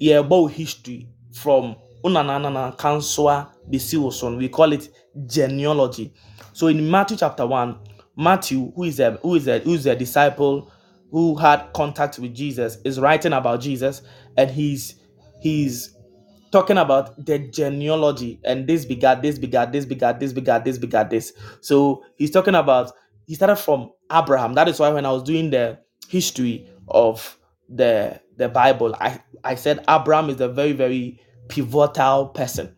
yeah, about history from unanana kanswa bisi We call it genealogy. So in Matthew chapter 1, Matthew, who is a who is a who is a disciple who had contact with Jesus, is writing about Jesus, and he's he's talking about the genealogy and this begat this begat this begat this begat this begat this. So he's talking about he started from Abraham. That is why when I was doing the history of the the Bible, I I said Abraham is a very very pivotal person,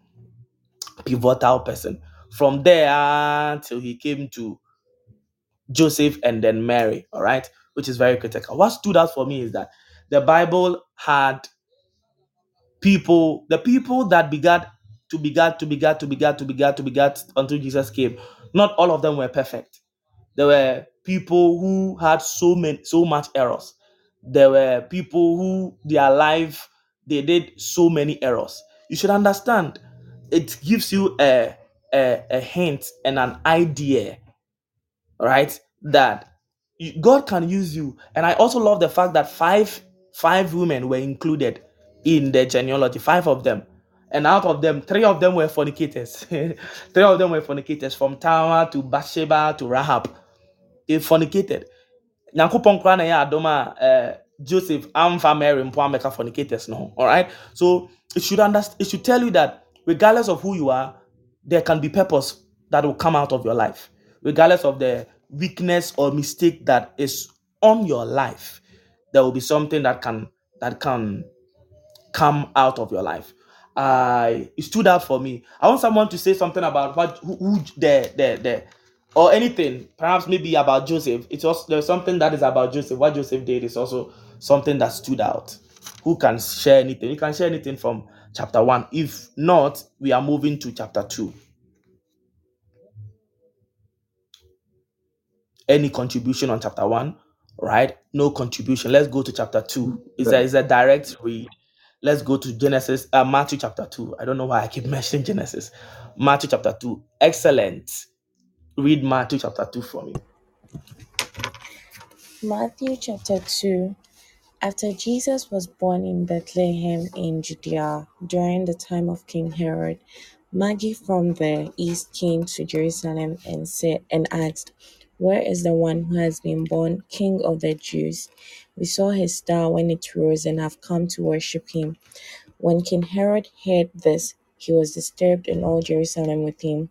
pivotal person. From there till he came to Joseph and then Mary, all right, which is very critical. What stood out for me is that the Bible had people, the people that begat to begat to begat to begat to begat to begat until Jesus came. Not all of them were perfect. There were people who had so many so much errors. There were people who their life they did so many errors. You should understand. It gives you a a, a hint and an idea right that you- god can use you and i also love the fact that five five women were included in the genealogy five of them and out of them three of them were fornicators [laughs] three of them were fornicators from Tamar to bathsheba to rahab they fornicated nyankopɔn koraa na ɛyɛ adom a eh, joseph amfa mary mpo amɛka fornicators no alright so it should understand it should tell you that regardless of who you are there can be purpose that will come out of your life regardless of the weakness or mistake that is on your life there will be something that can that can come out of your life. I it stood out for me. I want someone to say something about what who, who the the the or anything, perhaps maybe about Joseph. It's also there's something that is about Joseph. What Joseph did is also something that stood out. Who can share anything? You can share anything from chapter one. If not, we are moving to chapter two. Any contribution on chapter one? Right? No contribution. Let's go to chapter two. Is a is a direct read. Let's go to Genesis, uh, Matthew chapter 2. I don't know why I keep [laughs] mentioning Genesis. Matthew chapter 2. Excellent. Read Matthew chapter 2 for me. Matthew chapter 2 After Jesus was born in Bethlehem in Judea during the time of King Herod, Magi from the east came to Jerusalem and said and asked, Where is the one who has been born King of the Jews? We saw his star when it rose and have come to worship him. When King Herod heard this, he was disturbed and all Jerusalem with him.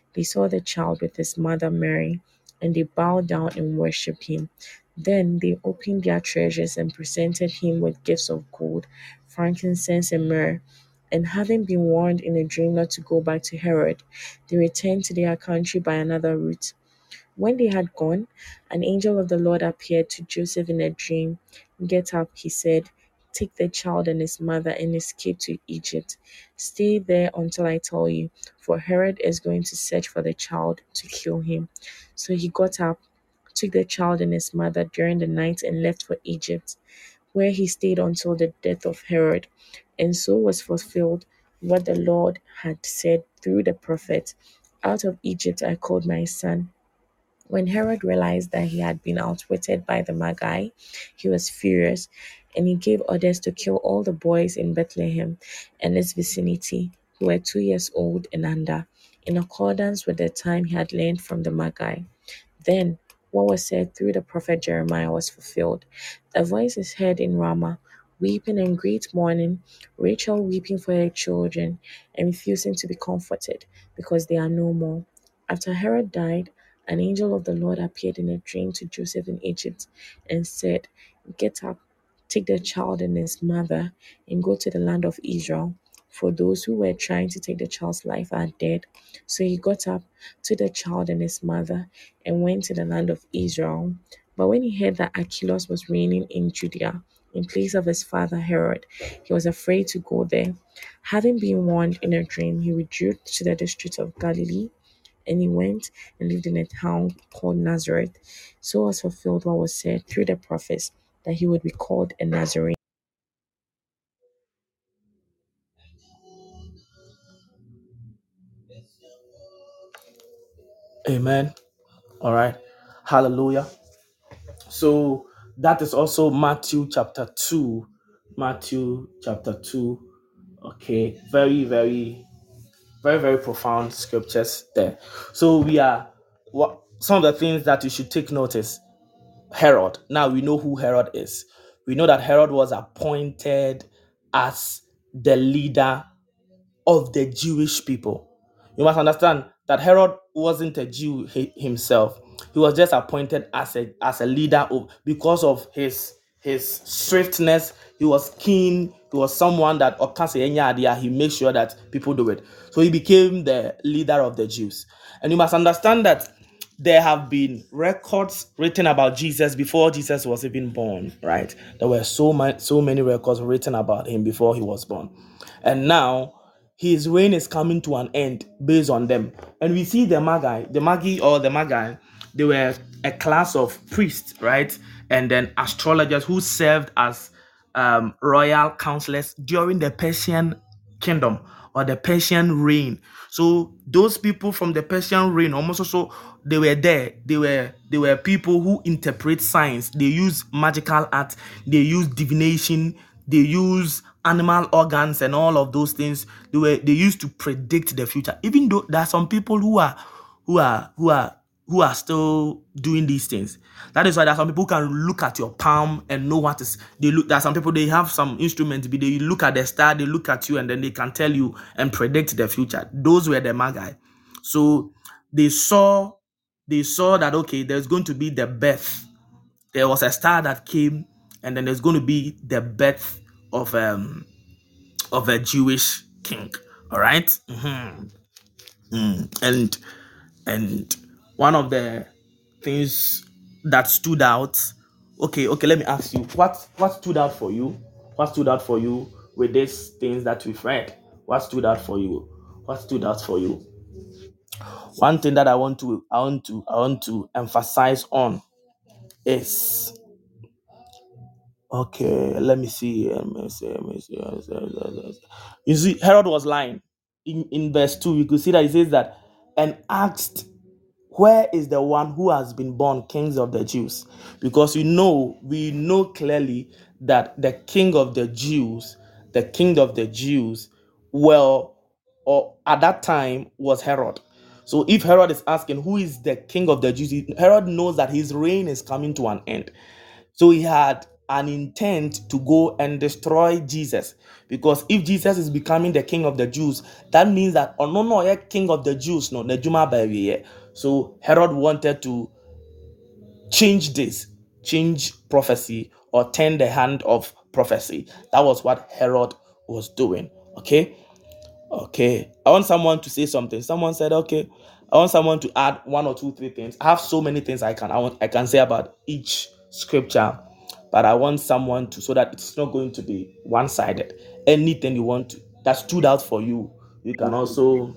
they saw the child with his mother Mary, and they bowed down and worshipped him. Then they opened their treasures and presented him with gifts of gold, frankincense, and myrrh. And having been warned in a dream not to go back to Herod, they returned to their country by another route. When they had gone, an angel of the Lord appeared to Joseph in a dream. Get up, he said, Take the child and his mother and escape to Egypt. Stay there until I tell you, for Herod is going to search for the child to kill him. So he got up, took the child and his mother during the night, and left for Egypt, where he stayed until the death of Herod. And so was fulfilled what the Lord had said through the prophet Out of Egypt I called my son. When Herod realized that he had been outwitted by the Magi, he was furious, and he gave orders to kill all the boys in Bethlehem and its vicinity who were two years old and under, in accordance with the time he had learned from the Magi. Then what was said through the prophet Jeremiah was fulfilled. A voice is heard in Ramah, weeping and great mourning, Rachel weeping for her children and refusing to be comforted because they are no more. After Herod died, an angel of the Lord appeared in a dream to Joseph in Egypt and said, Get up, take the child and his mother, and go to the land of Israel. For those who were trying to take the child's life are dead. So he got up, took the child and his mother, and went to the land of Israel. But when he heard that Archelaus was reigning in Judea in place of his father Herod, he was afraid to go there. Having been warned in a dream, he withdrew to the district of Galilee and he went and lived in a town called Nazareth. So was fulfilled what was said through the prophets that he would be called a Nazarene. Amen. All right. Hallelujah. So that is also Matthew chapter 2. Matthew chapter 2. Okay. Very, very, very, very profound scriptures there. So we are what some of the things that you should take notice. Herod. Now we know who Herod is. We know that Herod was appointed as the leader of the Jewish people. You must understand that Herod wasn't a Jew hi- himself. He was just appointed as a as a leader of because of his his swiftness. He was keen. He was someone that any idea. He made sure that people do it. So he became the leader of the Jews. And you must understand that there have been records written about Jesus before Jesus was even born, right? There were so many so many records written about him before he was born. And now his reign is coming to an end based on them. And we see the Magi, the Magi or the Magi, they were a class of priests, right? And then astrologers who served as um, royal counselors during the Persian kingdom or the Persian reign. So those people from the Persian reign almost also they were there. They were they were people who interpret science. They use magical art. They use divination. They use animal organs and all of those things. They were they used to predict the future. Even though there are some people who are who are who are who are still doing these things. That is why there are some people can look at your palm and know what is. They look. There are some people they have some instruments. But they look at the star, they look at you, and then they can tell you and predict the future. Those were the magi. So they saw they saw that okay, there's going to be the birth. There was a star that came, and then there's going to be the birth of um of a Jewish king. All right? mm-hmm. Mm. and and one of the things that stood out. Okay okay let me ask you what what stood out for you? What stood out for you with these things that we've read? What stood out for you? What stood out for you? One thing that i want to i want to i want to emphasize on is okay let me see um, let me see, let me see, let me see, let me see. you see herod was lying. In in verse 2 you could see that he says that and asked where is the one who has been born kings of the jews because you know we know clearly that the king of the jews the king of the jews well or at that time was herod so if herod is asking who is the king of the jews he- herod knows that his reign is coming to an end so he had an intent to go and destroy Jesus. Because if Jesus is becoming the king of the Jews, that means that oh no no yeah, king of the Jews, no, the Juma. So Herod wanted to change this, change prophecy, or turn the hand of prophecy. That was what Herod was doing. Okay. Okay. I want someone to say something. Someone said, okay. I want someone to add one or two, three things. I have so many things I can I want I can say about each scripture but I want someone to so that it's not going to be one sided. Anything you want to, that stood out for you, you can mm. also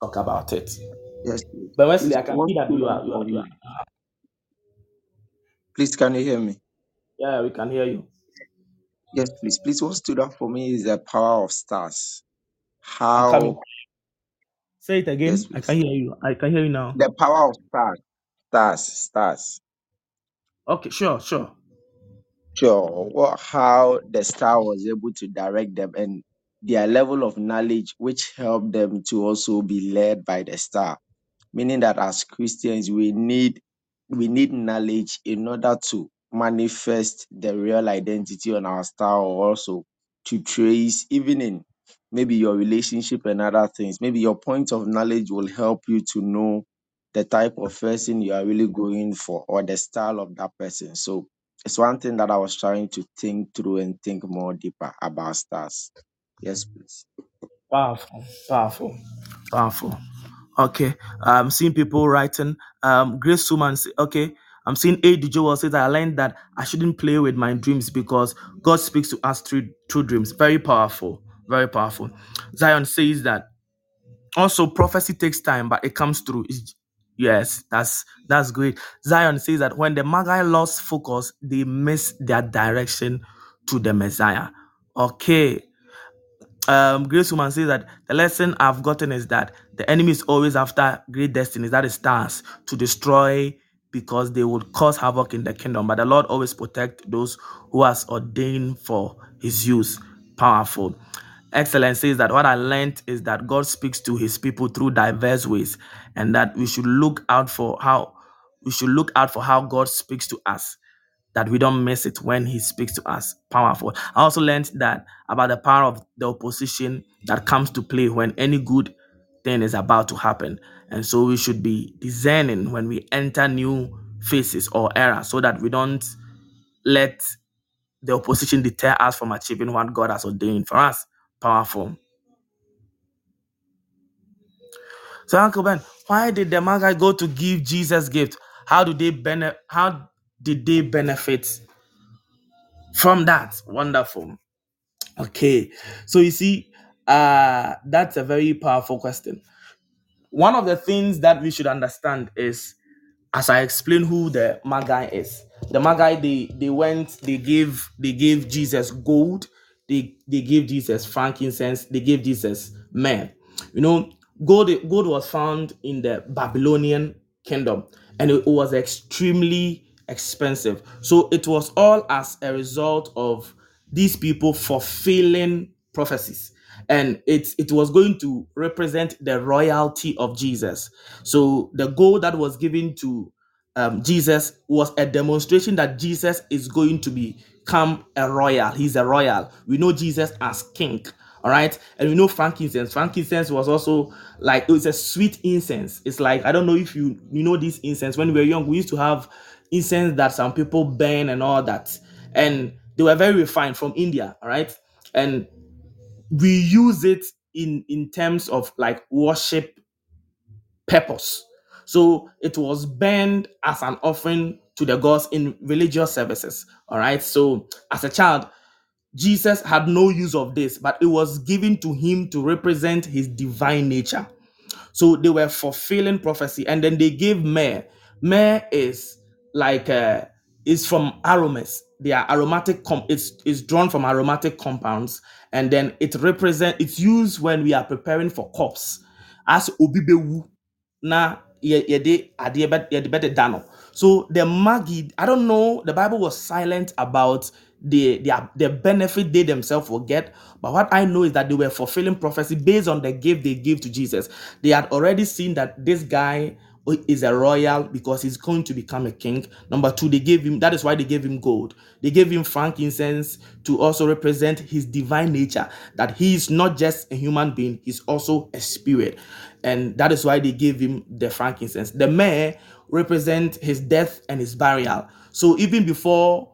talk about it. Yes, please. But Wesley, Please, I can see that you are, you are, you are. Please, can you hear me? Yeah, we can hear you. Yes, please. Please, what stood out for me is the power of stars. I'm coming. How, Say it yes, again. I can please. hear you. I can hear you now. The power of stars. Stars, stars. Okay, sure, sure. Sure. What, how the star was able to direct them and their level of knowledge, which helped them to also be led by the star. Meaning that as Christians, we need we need knowledge in order to manifest the real identity on our star or also to trace even in maybe your relationship and other things. Maybe your point of knowledge will help you to know the type of person you are really going for or the style of that person. So it's one thing that I was trying to think through and think more deeper about stars. Yes, please. Powerful, powerful, powerful. Okay, I'm seeing people writing. Um, Grace Suman, say- okay. I'm seeing A. D. Joel says, I learned that I shouldn't play with my dreams because God speaks to us through, through dreams. Very powerful, very powerful. Zion says that also prophecy takes time, but it comes through. It's- yes, that's that's great. Zion says that when the Magi lost focus, they miss their direction to the Messiah. Okay, um, Grace Woman says that the lesson I've gotten is that the enemy is always after great destinies, that is stars, to destroy because they would cause havoc in the kingdom. But the Lord always protect those who has ordained for his use. Powerful. Excellence says that what I learned is that God speaks to his people through diverse ways, and that we should look out for how we should look out for how God speaks to us that we don't miss it when he speaks to us. Powerful. I also learned that about the power of the opposition that comes to play when any good thing is about to happen. And so we should be discerning when we enter new phases or eras so that we don't let the opposition deter us from achieving what God has ordained for us. Powerful. So Uncle Ben, why did the Magi go to give Jesus gift? How do they benefit how did they benefit from that? Wonderful. Okay, so you see, uh, that's a very powerful question. One of the things that we should understand is, as I explain who the Magi is, the Magi they they went, they gave they gave Jesus gold, they they gave Jesus frankincense, they gave Jesus myrrh. You know, gold gold was found in the Babylonian kingdom, and it was extremely expensive. So it was all as a result of these people fulfilling prophecies. And it it was going to represent the royalty of jesus. So the gold that was given to um, jesus was a demonstration that jesus is going to become a royal. He's a royal. We know jesus as king all right and we know frankincense frankincense was also like it was a sweet incense. It's like i don't know if you you know this incense. When we were young we used to have incense that some people burn and all that and they were very refined from India, all right? And we use it in in terms of like worship purpose. So it was burned as an offering to the gods in religious services, all right? So as a child, Jesus had no use of this, but it was given to him to represent his divine nature. So they were fulfilling prophecy, and then they gave myrrh. Myrrh is like uh, is from aromas. They are aromatic. Com- it's it's drawn from aromatic compounds, and then it represent. It's used when we are preparing for corpse, as obibewu na yɛ- yɛde adeɛ bɛ yɛde bɛdeda no. So the magi, I don't know. The Bible was silent about the the, the benefit they themselves will get. But what I know is that they were fulfilling prophecy based on the gift they give to Jesus. They had already seen that this guy is a royal because he's going to become a king. Number two, they gave him that is why they gave him gold. They gave him frankincense to also represent his divine nature, that he is not just a human being, he's also a spirit. And that is why they gave him the frankincense. The myrrh represent his death and his burial. So even before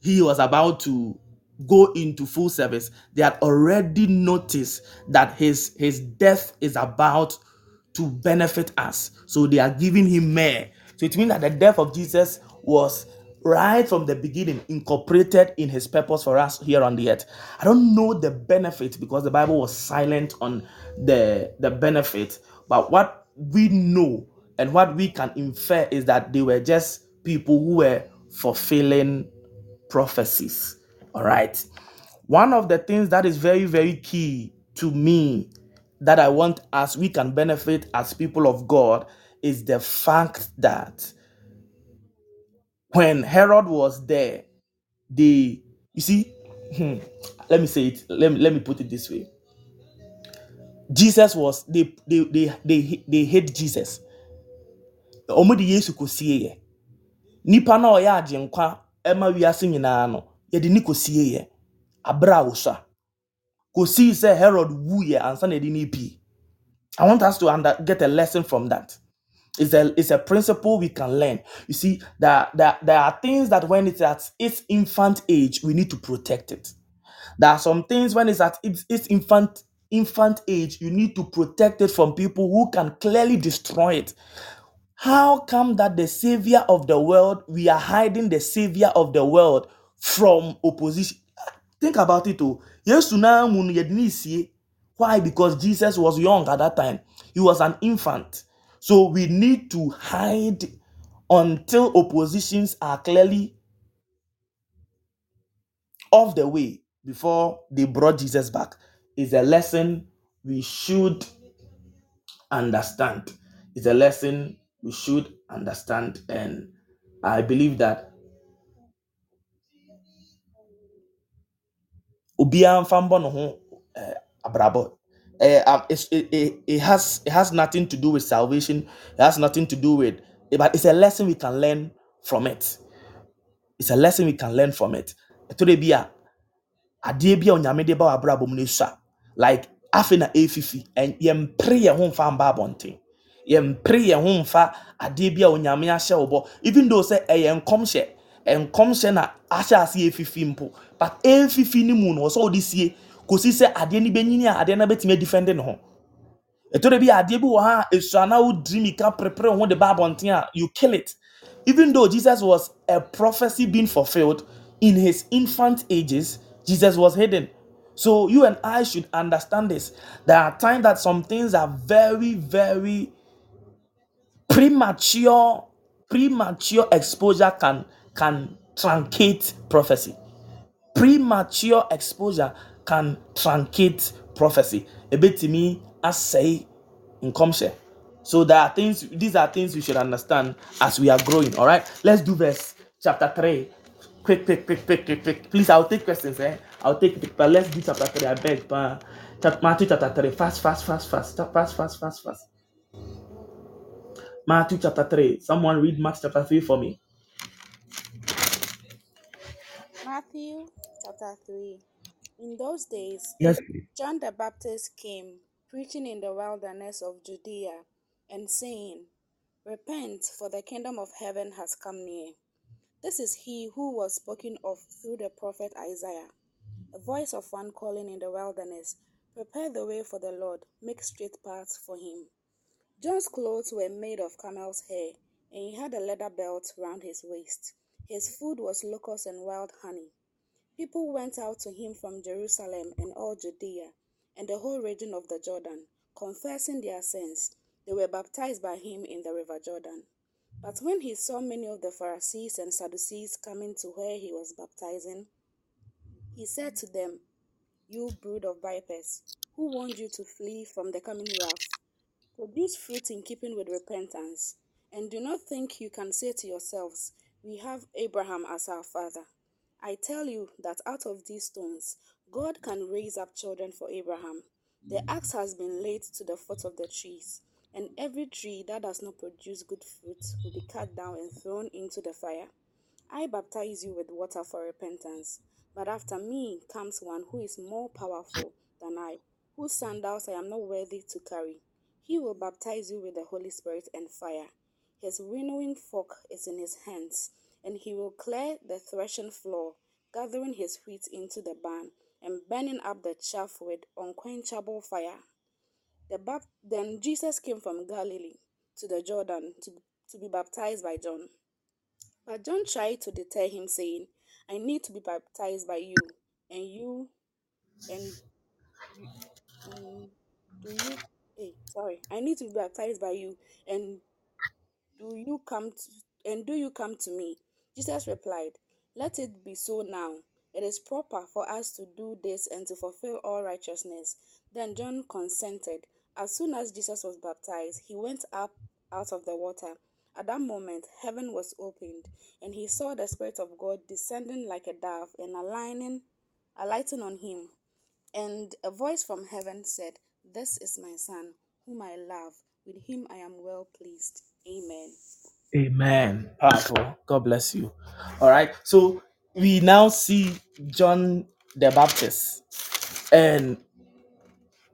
he was about to go into full service they had already noticed that his his death is about to benefit us so they are giving him myrrh so it means that the death of jesus was right from the beginning incorporated in his purpose for us here on the earth. I don't know the benefit because the Bible was silent on the the benefit, but what we know and what we can infer is that they were just people who were fulfilling prophecies. All right. One of the things that is very, very key to me that I want us, we can benefit as people of God, is the fact that when Herod was there, the you see, hmm, let me say it, let me, let me put it this way. Jesus was, they, they, they, they, they hate Jesus. Ɔmo de Yesu kɔsie yɛ. Nipa na ɔyɛ agyenkwa ɛma wiase nyinaa no, yɛde ne kɔsie yɛ. Abere a wosua. Kɔsii sɛ Herod wuyɛ ansa na yɛde ne pii. I want us to under, get a lesson from that. It's a, it's a principle we can learn. You see, that there, there are things that when it's at its infant age, we need to protect it. There are some things when it's at its, its infant infant age, you need to protect it from people who can clearly destroy it. How come that the savior of the world, we are hiding the savior of the world from opposition? Think about it. Oh, yes, now why? Because Jesus was young at that time. He was an infant. So we need to hide until oppositions are clearly off the way before they brought Jesus back. Is a lesson we should understand. It's a lesson we should understand. And I believe that obiara mfa mbɔ ne ho eh, abrabɔ. Eh, it's- it, it, has it has nothing to do with salvation. It has nothing to do with but it's a lesson we can learn from it. It's a lesson we can learn from it. Ɛtɔ da bi a adeɛ bi a onyame de ba wɔ abrabɔ mu no esua like afei na efifi and yɛmpere yɛn ho mfa mba abɔnten yɛmpere yɛn ho mfa adeɛ bi a onyame ahyɛ wo bɔ even though sɛ ɛyɛ nkɔmhyɛ nkɔmhyɛ na ahyɛ ase efifi mpo. But efifi ne mu no ɔsɛ ɔde sie kɔsi sɛ adeɛ no bɛnyini a adeɛ no bɛtumi adifɛnde ne ho. Ɛtɔ da bi adeɛ bi wɔ ha a esua na wodiri mika prepare wo ho de ba abɔnten a you kill it. Even though jesus was a prophecy being fulfilled in his infant ages jesus was hidden. So you and i should understand this. There are times that some things are very very premature premature exposure can can truncate prophecy. Premature exposure can truncate prophecy. A bit to me, I say, in comshare. So there are things, these are things we should understand as we are growing. All right, let's do verse chapter 3. Quick, quick, quick, quick, quick, quick. Please, I'll take questions, eh? I'll take but let's do chapter 3. I beg, but Matthew chapter 3. Fast, fast, fast, fast, fast, fast, fast, fast. Matthew chapter 3. Someone read Matthew chapter 3 for me. Matthew chapter 3. In those days, yes John the Baptist came, preaching in the wilderness of Judea, and saying, Repent, for the kingdom of heaven has come near. This is he who was spoken of through the prophet Isaiah. A voice of one calling in the wilderness, Prepare the way for the Lord, make straight paths for him. John's clothes were made of camel's hair, and he had a leather belt round his waist. His food was locusts and wild honey. People went out to him from Jerusalem and all Judea and the whole region of the Jordan, confessing their sins. They were baptized by him in the river Jordan. But when he saw many of the Pharisees and Sadducees coming to where he was baptizing, he said to them, You brood of vipers, who warned you to flee from the coming wrath? Produce fruit in keeping with repentance. And do not think you can say to yourselves, We have Abraham as our father. I tell you that out of these stones, God can raise up children for Abraham. The mm. axe has been laid to the foot of the trees, and every tree that does not produce good fruit will be cut down and thrown into the fire. I baptize you with water for repentance, but after me comes one who is more powerful than I, whose sandals I am not worthy to carry. He will baptize you with the Holy Spirit and fire. His winnowing fork is in his hands, and he will clear the threshing floor, gathering his wheat into the barn, and burning up the chaff with unquenchable fire. The then Jesus came from Galilee to the Jordan to, to be baptized by John. But John tried to deter him, saying, I need to be baptized by you, and you and you and do you hey sorry, I need to be baptized by you, and do you come to and do you come to me? Jesus replied, Let it be so now. It is proper for us to do this and to fulfill all righteousness. Then John consented. As soon as Jesus was baptized, he went up out of the water. At that moment, heaven was opened, and he saw the Spirit of God descending like a dove and aligning, alighting on him. And a voice from heaven said, This is my Son, whom I love. With him I am well pleased. Amen. Amen. Powerful. God bless you. All right. So we now see John the Baptist, and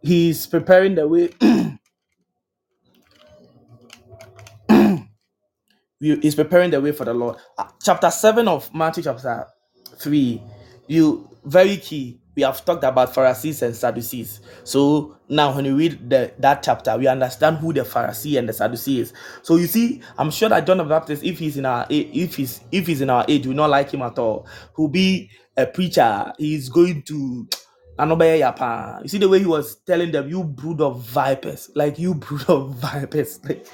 he's preparing the way. [clears throat] he's preparing the way for the Lord. Uh, chapter 7 of Matthew, chapter 3, you very key. We have talked about Pharisees and Sadducees. So now when you read the, that chapter, we understand who the Pharisee and the Sadducee is. So you see, I'm sure that John the Baptist, if he's in our if he's if he's in our age, we not like him at all. Who'll be a preacher, he's going to Anobaya Yapa. You see the way he was telling them, you brood of vipers, like you brood of vipers. [laughs] Like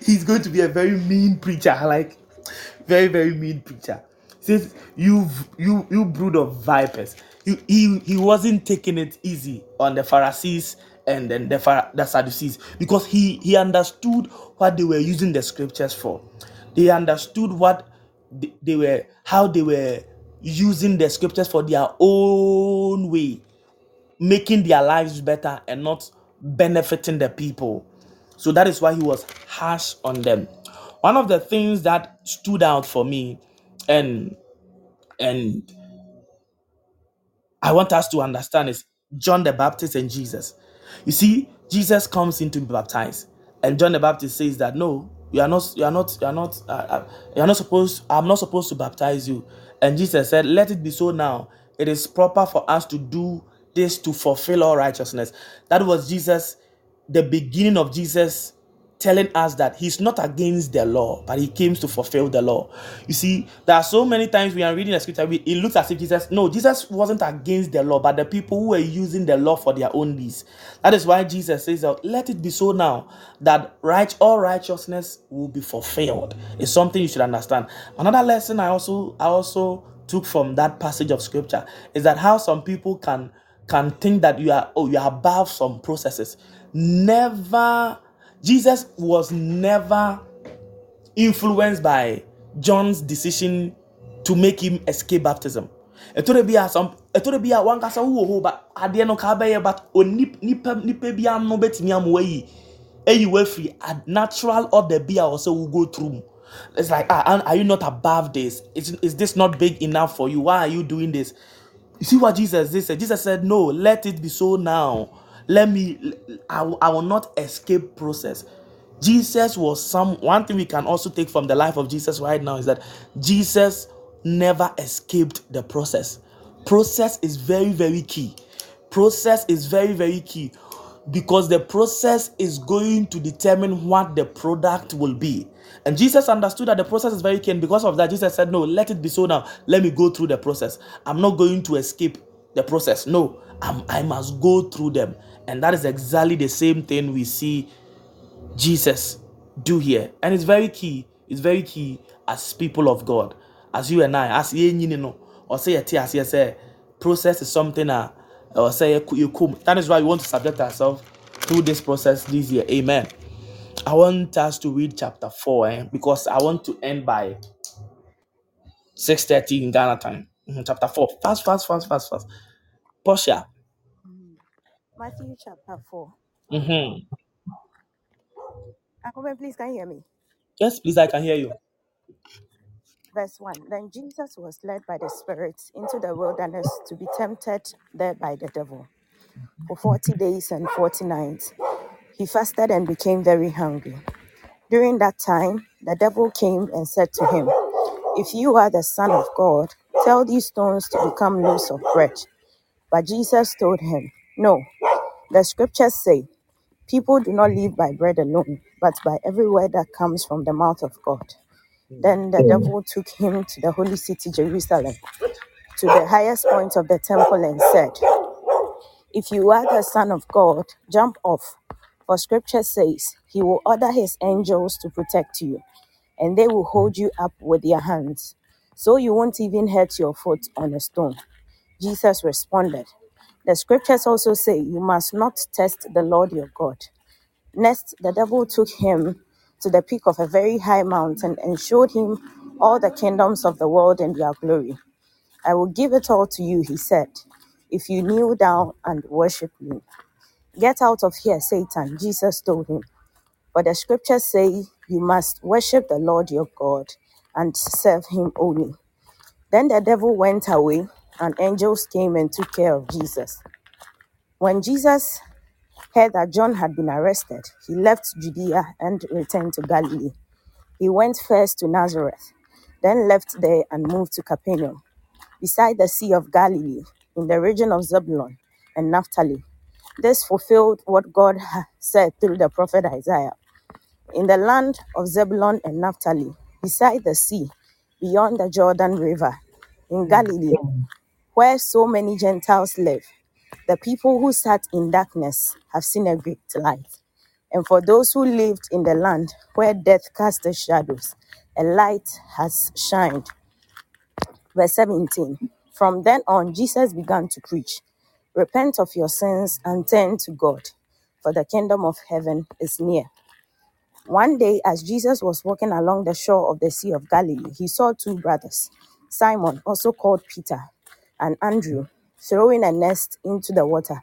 he's going to be a very mean preacher, like very, very mean preacher. Since You you you brood of vipers. He, he wasn't taking it easy on the Pharisees and then the, the Sadducees because he he understood what they were using the scriptures for. They understood what they, they were how they were using the scriptures for their own way making their lives better and not benefiting the people. So that is why he was harsh on them. One of the things that stood out for me and and I want us to understand is John the Baptist and Jesus. You see, Jesus comes in to be baptized, and John the Baptist says that no, you are not, you are not, you are not, uh, uh, you are not supposed. I'm not supposed to baptize you. And Jesus said, "Let it be so now. It is proper for us to do this to fulfill all righteousness." That was Jesus, the beginning of Jesus telling us that he's not against the law, but he came to fulfill the law. You see, there are so many times we are reading the scripture, we, it looks as if Jesus, no, Jesus wasn't against the law, but the people who were using the law for their own needs. That is why Jesus says, that, let it be so now that right all righteousness will be fulfilled. It's something you should understand. Another lesson I also I also took from that passage of scripture is that how some people can can think that you are oh you are above some processes. Never Jesus was never influenced by John's decision to make him escape baptism. Ɛtɔ da bi a but natural order bi a ɔsɛ will go through. It's like ah are you not above this? Is is this not big enough for you? Why are you doing this? You see what Jesus? Said Jesus said, "No, let it be so now. Let me. I, will- I will not escape process." Jesus was some. One thing we can also take from the life of Jesus right now is that Jesus never escaped the process. Process is very very key. Process is very very key because the process is going to determine what the product will be. And Jesus understood that the process is very key. And because of that, Jesus said, No, let it be so now. Let me go through the process. I'm not going to escape the process. No, I'm, I must go through them. And that is exactly the same thing we see Jesus do here. And it's very key. It's very key as people of God, as you and I, as ye you know, or say a tears, yes, say process is something uh, or say you come. That is why we want to subject ourselves through this process this year. Amen. I want us to read chapter 4 eh, because I want to end by 6:30 in Ghana time. Mhm, Chapter 4. Fast, fast, fast, fast, fast. Portia. Matthew chapter 4. hmm Akome, please, can you hear me? Yes, please, I can hear you. Verse 1. Then Jesus was led by the Spirit into the wilderness to be tempted there by the devil. For 40 days and 40 nights, he fasted and became very hungry. During that time, the devil came and said to him, If you are the Son of God, tell these stones to become loaves of bread. But Jesus told him, No, the scriptures say, People do not live by bread alone, but by every word that comes from the mouth of God. Then the hmm. devil took him to the holy city, Jerusalem, to the highest point of the temple, and said, If you are the Son of God, jump off. For scripture says, He will order His angels to protect you, and they will hold you up with their hands, so you won't even hurt your foot on a stone. Jesus responded, The scriptures also say, You must not test the Lord your God. Next, the devil took him to the peak of a very high mountain and showed him all the kingdoms of the world and their glory. I will give it all to you, he said, if you kneel down and worship me. Get out of here, Satan, Jesus told him. But the scriptures say you must worship the Lord your God and serve him only. Then the devil went away, and angels came and took care of Jesus. When Jesus heard that John had been arrested, he left Judea and returned to Galilee. He went first to Nazareth, then left there and moved to Capernaum, beside the Sea of Galilee, in the region of Zebulun and Naphtali. This fulfilled what God said through the prophet Isaiah. In the land of Zebulun and Naphtali, beside the sea, beyond the Jordan River, in Galilee, where so many Gentiles live, the people who sat in darkness have seen a great light. And for those who lived in the land where death cast shadows, a light has shined. Verse 17 From then on, Jesus began to preach Repent of your sins and turn to God, for the kingdom of heaven is near. One day, as Jesus was walking along the shore of the Sea of Galilee, he saw two brothers, Simon, also called Peter, and Andrew, throwing a nest into the water,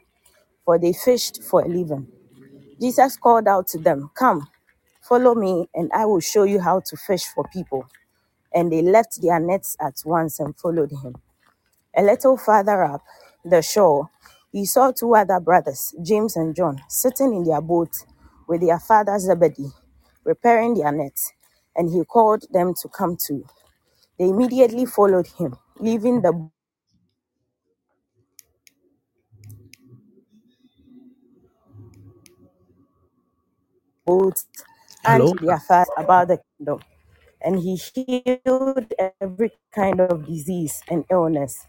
for they fished for a living. Jesus called out to them, Come, follow me, and I will show you how to fish for people. And they left their nets at once and followed him. A little farther up the shore, he saw two other brothers, James and John, sitting in their boat with their father Zebedee, repairing their nets. And he called them to come too. They immediately followed him, leaving the boat and Hello? their father about the kingdom. And he healed every kind of disease and illness.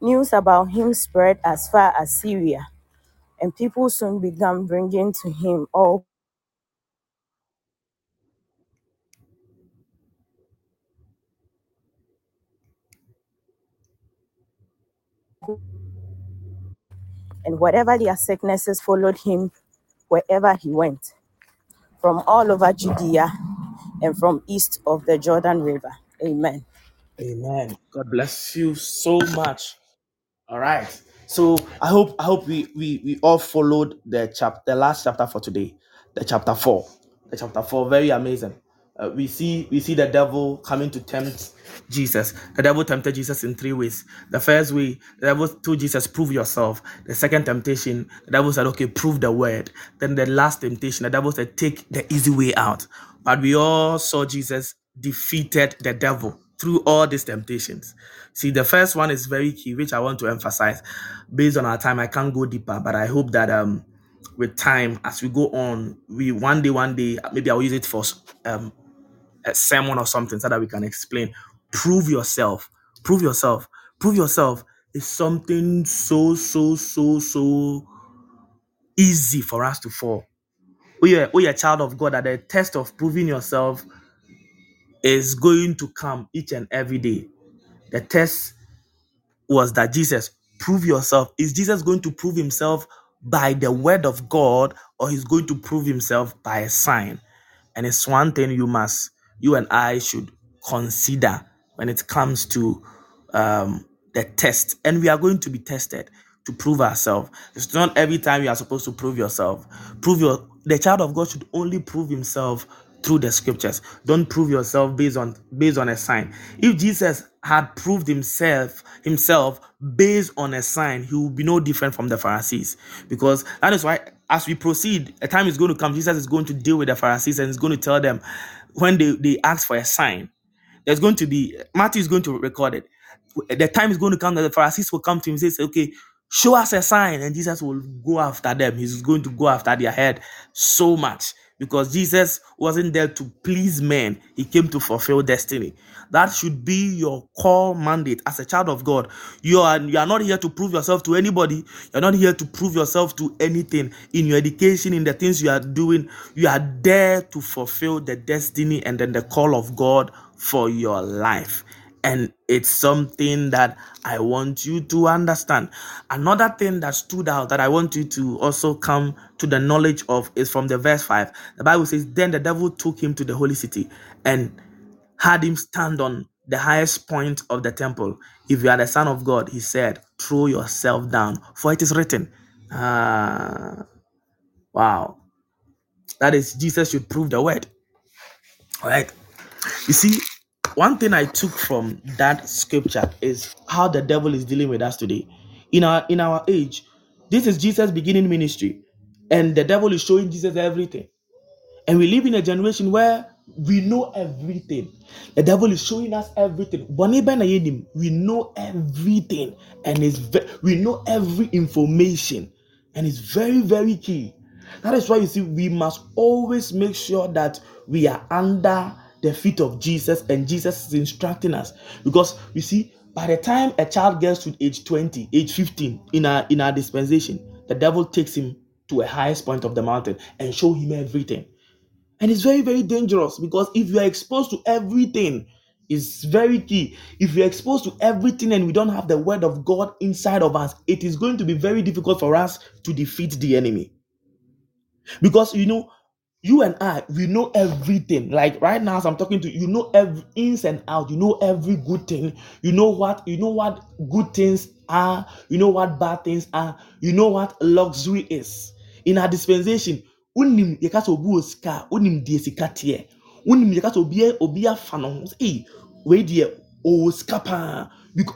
News about him spread as far as Syria, and people soon began bringing to him all and whatever their sicknesses followed him wherever he went, from all over Judea and from east of the Jordan River. Amen. Amen. God bless you so much. All right. So I hope I hope we we we all followed the chapter the last chapter for today, the chapter four. The chapter four, very amazing. Uh, we see we see the devil coming to tempt Jesus. The devil tempted Jesus in three ways. The first way, the devil told Jesus, "Prove yourself." The second temptation, the devil said, "Okay, prove the word." Then the last temptation, the devil said, "Take the easy way out." But we all saw Jesus defeated the devil through all these temptations. See, the first one is very key, which I want to emphasize. Based on our time, I can't go deeper, but I hope that um with time as we go on, we one day, one day, maybe I'll use it for um a sermon or something so that we can explain. Prove yourself. Prove yourself. Prove yourself is something so, so, so, so easy for us to fall. We are, we are a child of God that the test of proving yourself is going to come each and every day. The test was that Jesus, prove yourself. Is Jesus going to prove himself by the word of God or he's going to prove himself by a sign? And it's one thing you must, you and I should consider when it comes to um, the test. And we are going to be tested to prove ourselves. It's not every time you are supposed to prove yourself. Prove your the child of God should only prove himself through the scriptures. Don't prove yourself based on based on a sign. If Jesus had proved himself himself based on a sign, he would be no different from the Pharisees. Because that is why as we proceed, a time is going to come, Jesus is going to deal with the Pharisees and is going to tell them when they, they ask for a sign. There's going to be Matthew is going to record it. The time is going to come that the Pharisees will come to him and say, Okay, show us a sign, and Jesus will go after them. He's going to go after their head so much because Jesus wasn't there to please men, he came to fulfill destiny. That should be your core mandate as a child of God. You are you are not here to prove yourself to anybody. You're not here to prove yourself to anything in your education, in the things you are doing. You are there to fulfill the destiny and then the call of God for your life and it's something that I want you to understand. Another thing that stood out that I want you to also come to the knowledge of is from the verse 5. The Bible says, Then the devil took him to the holy city and had him stand on the highest point of the temple. If you are the Son of God, he said, Throw yourself down, for it is written. Ah, wow. That is, Jesus should prove the word. All right. You see, one thing I took from that scripture is how the devil is dealing with us today. In our in our age, this is Jesus' beginning ministry, and the devil is showing Jesus everything. And we live in a generation where we know everything. The devil is showing us everything. We know everything, and it's ve- we know every information, and it's very very key. That is why you see we must always make sure that we are under the feet of Jesus, and Jesus is instructing us because you see. By the time a child gets to age 20, age 15 in our in our dispensation, the devil takes him to a highest point of the mountain and show him everything. And it's very, very dangerous because if you are exposed to everything, it's very key. If you're exposed to everything and we don't have the word of God inside of us, it is going to be very difficult for us to defeat the enemy. Because you know, you and I, we know everything. Like right now, as I'm talking to you, you know every ins and out. You know every good thing. You know what you know what good things are. You know what bad things are. You know what luxury is. In our dispensation, unim yɛka unim deɛ. Unim yɛka sɛ obi obi afa no ho. sɛ, Hey, wei deɛ ɔwɔ sika paa."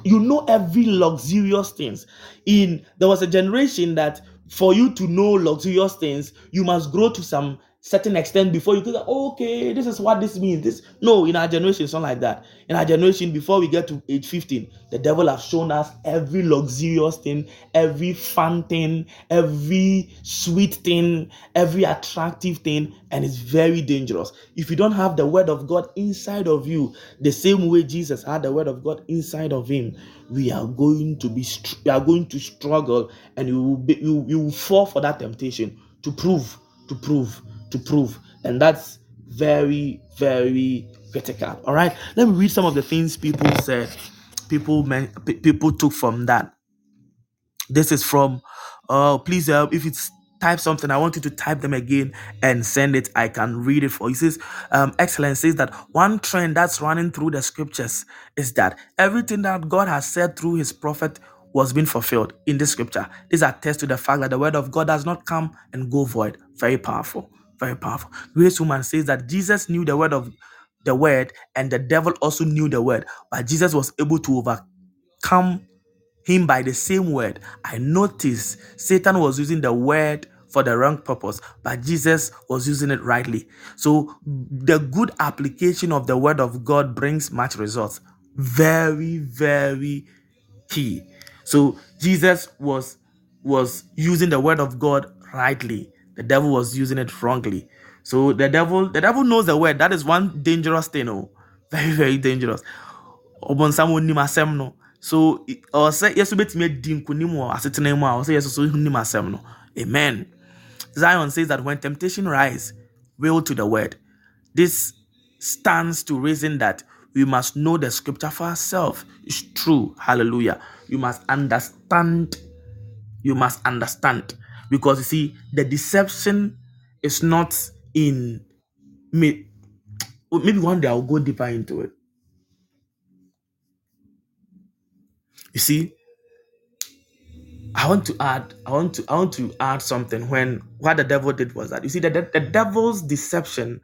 You know every luxurious things. In there was a generation that for you to know luxurious things, you must grow to some certain extent before you "Oh, okay, this is what this means. This no, in our generation, it's not like that. In our generation, before we get to age 15, the devil has shown us every luxurious thing, every fun thing, every sweet thing, every attractive thing, and it's very dangerous. If you don't have the word of God inside of you, the same way Jesus had the word of God inside of him, we are going to be we are going to struggle and you will be you, you will fall for that temptation to prove to prove to prove. And that's very very critical. All right? Let me read some of the things people said people men, pe- people took from that. This is from uh please uh, if it's type something i want you to type them again and send it. I can read it for you. Says um excellence says that one trend that's running through the scriptures is that everything that god has said through his prophet was being fulfilled in the scripture. This attests to the fact that the word of god does not come and go void. Very powerful very powerful grace woman says that jesus knew the word of the word and the devil also knew the word but jesus was able to overcome him by the same word. I noticed Satan was using the word for the wrong purpose, but Jesus was using it rightly. So the good application of the word of God brings much results. Very, very key. So Jesus was was using the word of God rightly. The devil was using it wrongly. So the devil, the devil knows the word. That is one dangerous thing. Oh, [laughs] very, very dangerous. ɔbɔnsam onim asɛm no. So i- ɔwɔ sɛ yɛso bɛtumi adi nkonim wɔ asetena mu a ɔwɔ sɛ yɛso so nim asɛm no. Amen. Zion says that when temptation rise will to the word. This stands to reason that we must know the scripture for ourselves. It's true. Hallelujah. You must understand. You must understand because you see the deception is not in me maybe one day i'll go deeper into it you see I want to add, I want to, I want to add something. When what the devil did was that you see that the, the devil's deception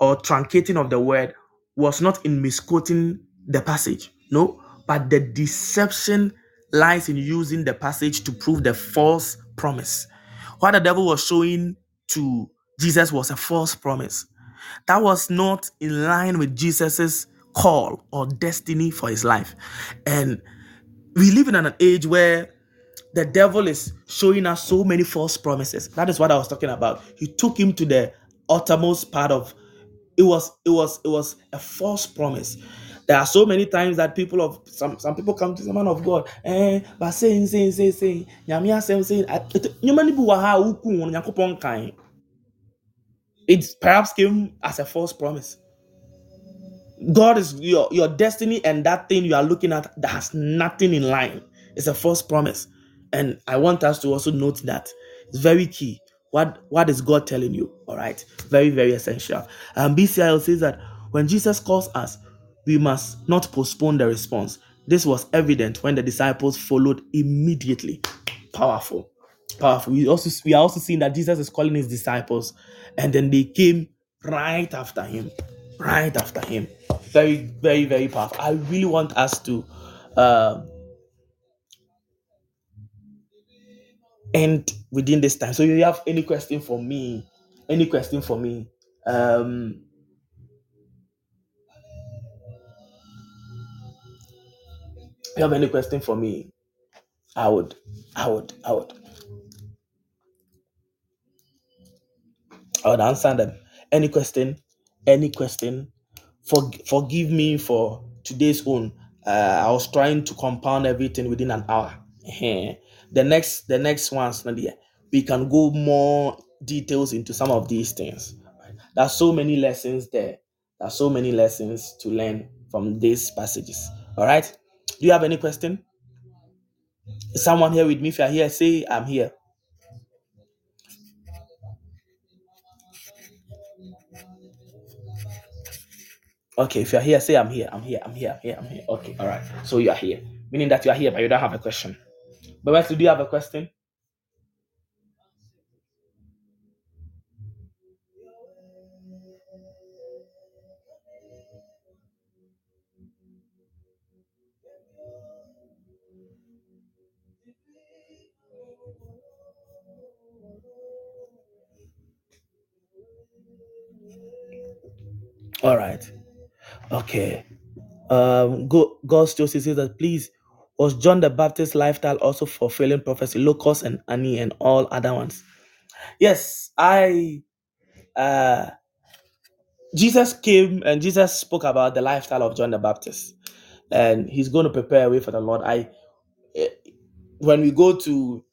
or truncating of the word was not in misquoting the passage, no, but the deception lies in using the passage to prove the false promise. What the devil was showing to Jesus was a false promise that was not in line with Jesus's call or destiny for his life, and we live in an age where the devil is showing us so many false promises. That is what I was talking about. He took him to the uttermost part of it was it was it was a false promise there are so many times that people of some some people come to the man of god eh but saying saying saying saying nyame asɛm saying it perhaps came as a false promise. God is your your destiny and that thing you are looking at that has nothing in line. It's a false promise. And i want us to also note that it's very key. What what is god telling you? All right. Very very essential. Um bcil says that when jesus calls us we must not postpone the response. This was evident when the disciples followed immediately. Powerful. Powerful. We also we are also seeing that jesus is calling his disciples and then they came right after him. Right after him. Very very very powerful. I really want us to um end within this time. So if you have any question for me, any question for me, um, you have any question for me, I would, I would, I would, I would answer them. Any question, any question. For forgive me for today's own. Uh, I was trying to compound everything within an hour. The next, the next ones, Nadia, we can go more details into some of these things. There's so many lessons there. There's so many lessons to learn from these passages. All right. Do you have any question? Is someone here with me? If you're here, say I'm here. Okay, if you're here, say I'm here. I'm here. I'm here. I'm here. I'm here. Okay, all right. So you are here, meaning that you are here, but you don't have a question. But do you have a question? All right. Okay. Um, Go, God's Joseph says that please was John the Baptist's lifestyle also fulfilling prophecy, Locust and Annie and all other ones. Yes, I uh Jesus came and Jesus spoke about the lifestyle of John the Baptist, and he's going to prepare a way for the Lord. I eh, when we go to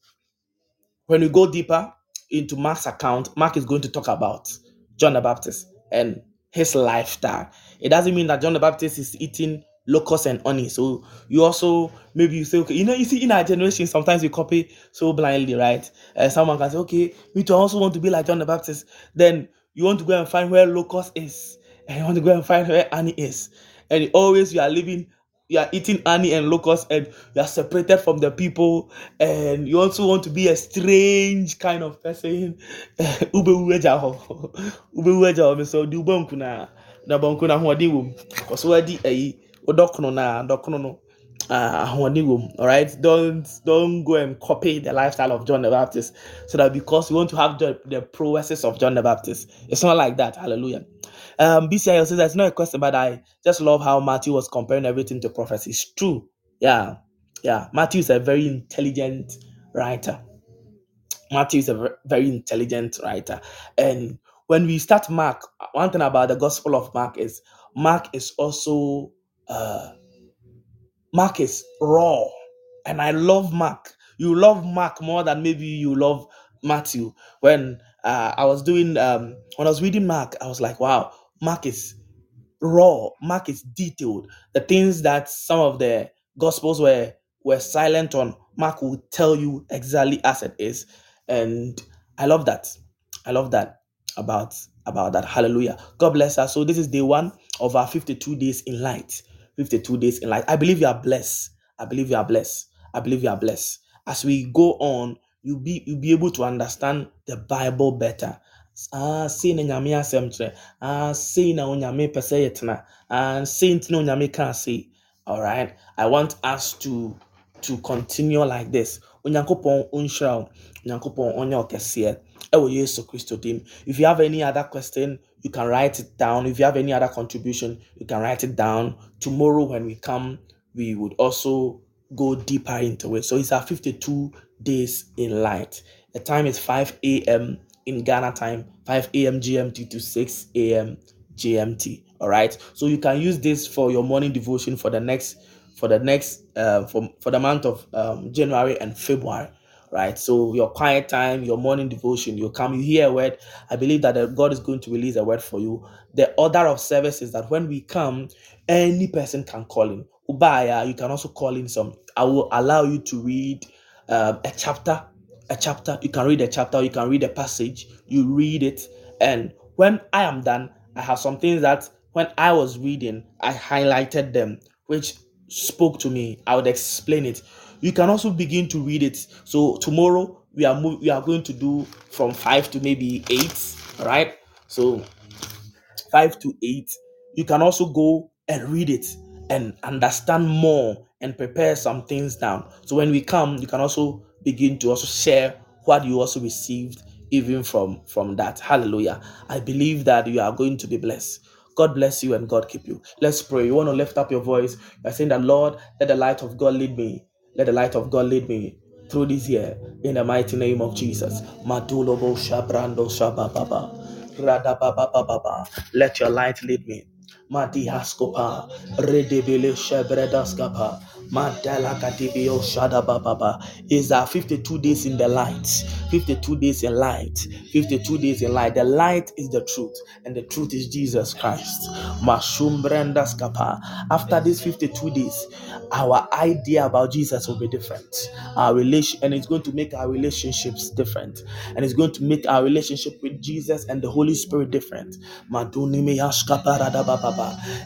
when we go deeper into Mark's account, Mark is going to talk about John the Baptist and his lifestyle. It doesn't mean that John the Baptist is eating locusts and honey. So you also maybe you say, okay, you know, you see in our generation, sometimes we copy so blindly, right? Uh, someone can say, okay, me too, I also want to be like John the Baptist. Then you want to go and find where locust is, and you want to go and find where honey is, and always you are living you are eating honey and locusts and you are separated from the people and you also want to be a strange kind of person. Ubewu agya hɔ. Ubewu agya hɔ, mesɛ ɔde na na bɔnku no ahoɔden wɔ mu ɔso wadi ayi wodɔkono na dɔkono no wɔ alright? Don't don't go and copy the lifestyle of John the Baptist so that because you want to have the, the prowesses of John the Baptist it's not like that. Hallelujah um, BCI says that's not a question, but I just love how Matthew was comparing everything to prophecy. It's true. Yeah. Yeah. Matthew is a very intelligent writer. Matthew is a ver- very intelligent writer. And when we start Mark, one thing about the Gospel of Mark is Mark is also uh, Mark is raw, and I love Mark. You love Mark more than maybe you love Matthew. When uh, I was doing um, when I was reading Mark, I was like, wow, Mark is raw. Mark is detailed. The things that some of the gospels were were silent on, Mark will tell you exactly as it is. And I love that. I love that about about that. Hallelujah. God bless us. So this is day one of our 52 days in light. 52 days in light. I believe you are blessed. I believe you are blessed. I believe you are blessed. As we go on, you'll be you'll be able to understand the Bible better. Ah, sei na nyame asɛm kyerɛ. Ah, sei na onyame pɛ sɛ yɛtena. Ah, sei nti na onyame kaa sei. All right. I want us to to continue like this. Onyankopɔn ɔnhyira wo. Onyankopɔn ɔnyɛ wo kɛseɛ. Ɛwɔ Yesu Kristo dim. If you have any other question, you can write it down. If you have any other contribution, you can write it down. Tomorrow when we come, we would also go deeper into it. So it's our 52 days in light. The time is 5 a.m. in Ghana time, 5 a.m. GMT to 6 a.m. GMT. All right. So you can use this for your morning devotion for the next for the next uh, for for the month of um, January and February. Right. So your quiet time, your morning devotion, you come, you hear a word. I believe that God is going to release a word for you. The order of service is that when we come, any person can call in. Ubaya, you can also call in some. I will allow you to read um, a chapter a chapter you can read a chapter you can read a passage you read it. And when i am done i have some things that when i was reading i highlighted them which spoke to me. I would explain it. You can also begin to read it. So tomorrow we are we are going to do from 5 to maybe 8 right so 5 to 8 you can also go and read it and understand more and prepare some things down. So when we come you can also begin to also share what you also received even from from that. Hallelujah. I believe that you are going to be blessed. God bless you and god keep you. Let's pray. You want to lift up your voice? By saying that lord let the light of god lead me. Let the light of god lead me through this year in the mighty name of jesus. Let your light lead me Mandela Kadibio Shadababa. Is that 52 days in the light? 52 days in light. 52 days in light. The light is the truth, and the truth is Jesus Christ. Mashumbrendaskapa. After these 52 days, our idea about Jesus will be different. Our relation, and it's going to make our relationships different, and it's going to make our relationship with Jesus and the Holy Spirit different.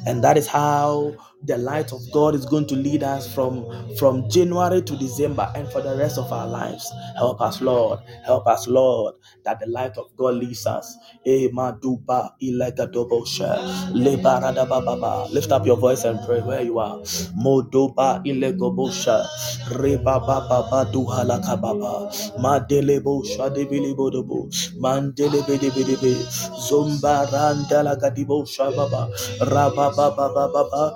And that is how the light of God is going to lead us from, from January to December and for the rest of our lives. Help us, Lord. Help us, Lord, that the light of God leads us. Eh, maduba ilegadobosha, lebaradabababa. Lift up your voice and pray where you are. Modoba ilegobosha, rebababa duhalakababa, madelebo shadabilibodobo, mandelebedebedebe, zombarandala gadibo shababa, rabababababa,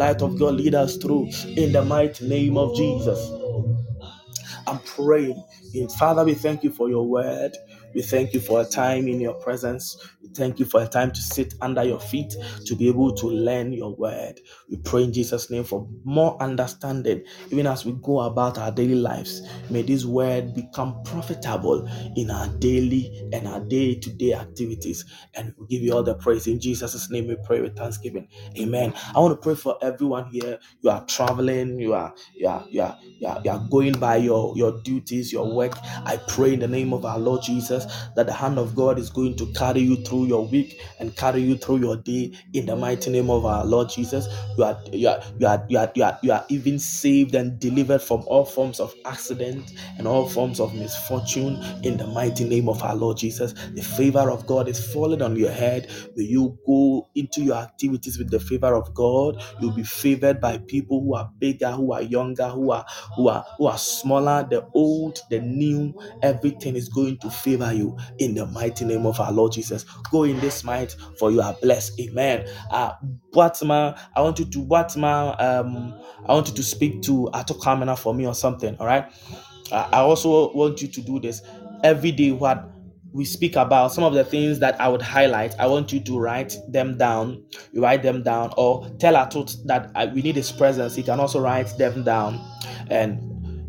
light of God lead us through. In the mighty name of Jesus. I'm praying. Father, we thank you for your word. We thank you for a time in your presence. We thank you for a time to sit under your feet to be able to learn your word. We pray in Jesus' name for more understanding, even as we go about our daily lives. May this word become profitable in our daily and our day to day activities. And we give you all the praise. In Jesus' name, we pray with thanksgiving. Amen. I want to pray for everyone here. You are traveling, you are, you are, you are, you are, you are going by your, your duties, your work. I pray in the name of our Lord Jesus that the hand of God is going to carry you through your week and carry you through your day in the mighty name of our Lord Jesus. You are you are you are you are you are, you are even saved and delivered from all forms of accident and all forms of misfortune in the mighty name of our Lord Jesus. The favor of God is falling on your head. May you go into your activities with the favor of God. You'll be favored by people who are bigger, who are younger, who are who are who are smaller, the old, the new, everything is going to favor you in the mighty name of our Lord Jesus. Go in this might, for you are blessed. Amen. Uh Boatma, I want you to Boatma, um, I want you to speak to Ato Kamena for me or something. All right. Uh, I also want you to do this every day. What we speak about some of the things that I would highlight. I want you to write them down. You write them down, or tell Atot that uh, we need his presence. He can also write them down, and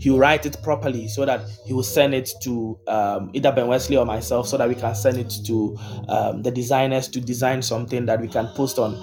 he'll write it properly so that he will send it to um, either Ben Wesley or myself, so that we can send it to um, the designers to design something that we can post on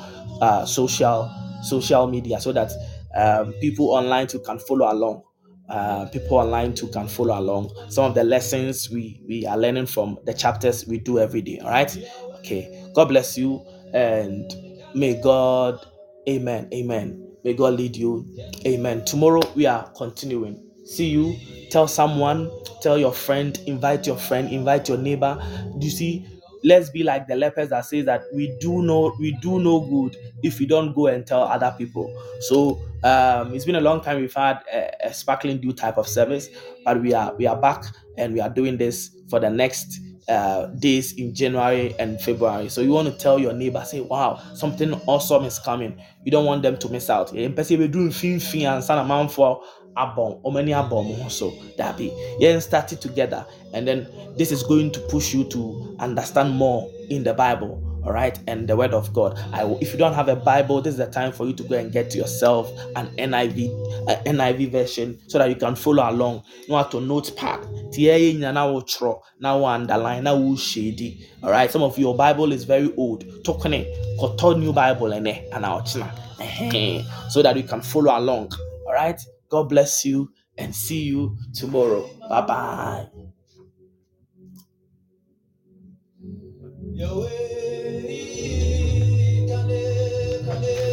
uh, social social media, so that um, people online too can follow along uh, people online too can follow along. Some of the lessons we we are learning from the chapters we do every day all right? Okay. God bless you and may god amen amen. May god lead you. Amen. Tomorrow we are continuing see you, tell someone, tell your friend, invite your friend, invite your neighbor. Do you see? Let's be like the lepers that says that we do know we do no good if we don't go and tell other people. So um, it's been a long time we've had a, a sparkling dew type of service, but we are we are back and we are doing this for the next uh, days in January and February. So you want to tell your neighbor, say, "Wow, something awesome is coming." You don't want them to miss out. Eh, mpɛsɛ yɛbɛduru mfimfini ansa na amanfoɔ abɔn ɔmo ani abɔn mo ho so dabi yɛn start it together and then this is going to push you to understand more in the Bible all right and the word of god. I if you don't have a bible this is the time for you to go and get yourself an niv uh, niv version so that you can follow along. You want to notepad now underline now shady all right? Some of your bible is very old. Talking koto new bible and and so that you can follow along all right god bless you and see you tomorrow. Bye bye Yahweh, Kane,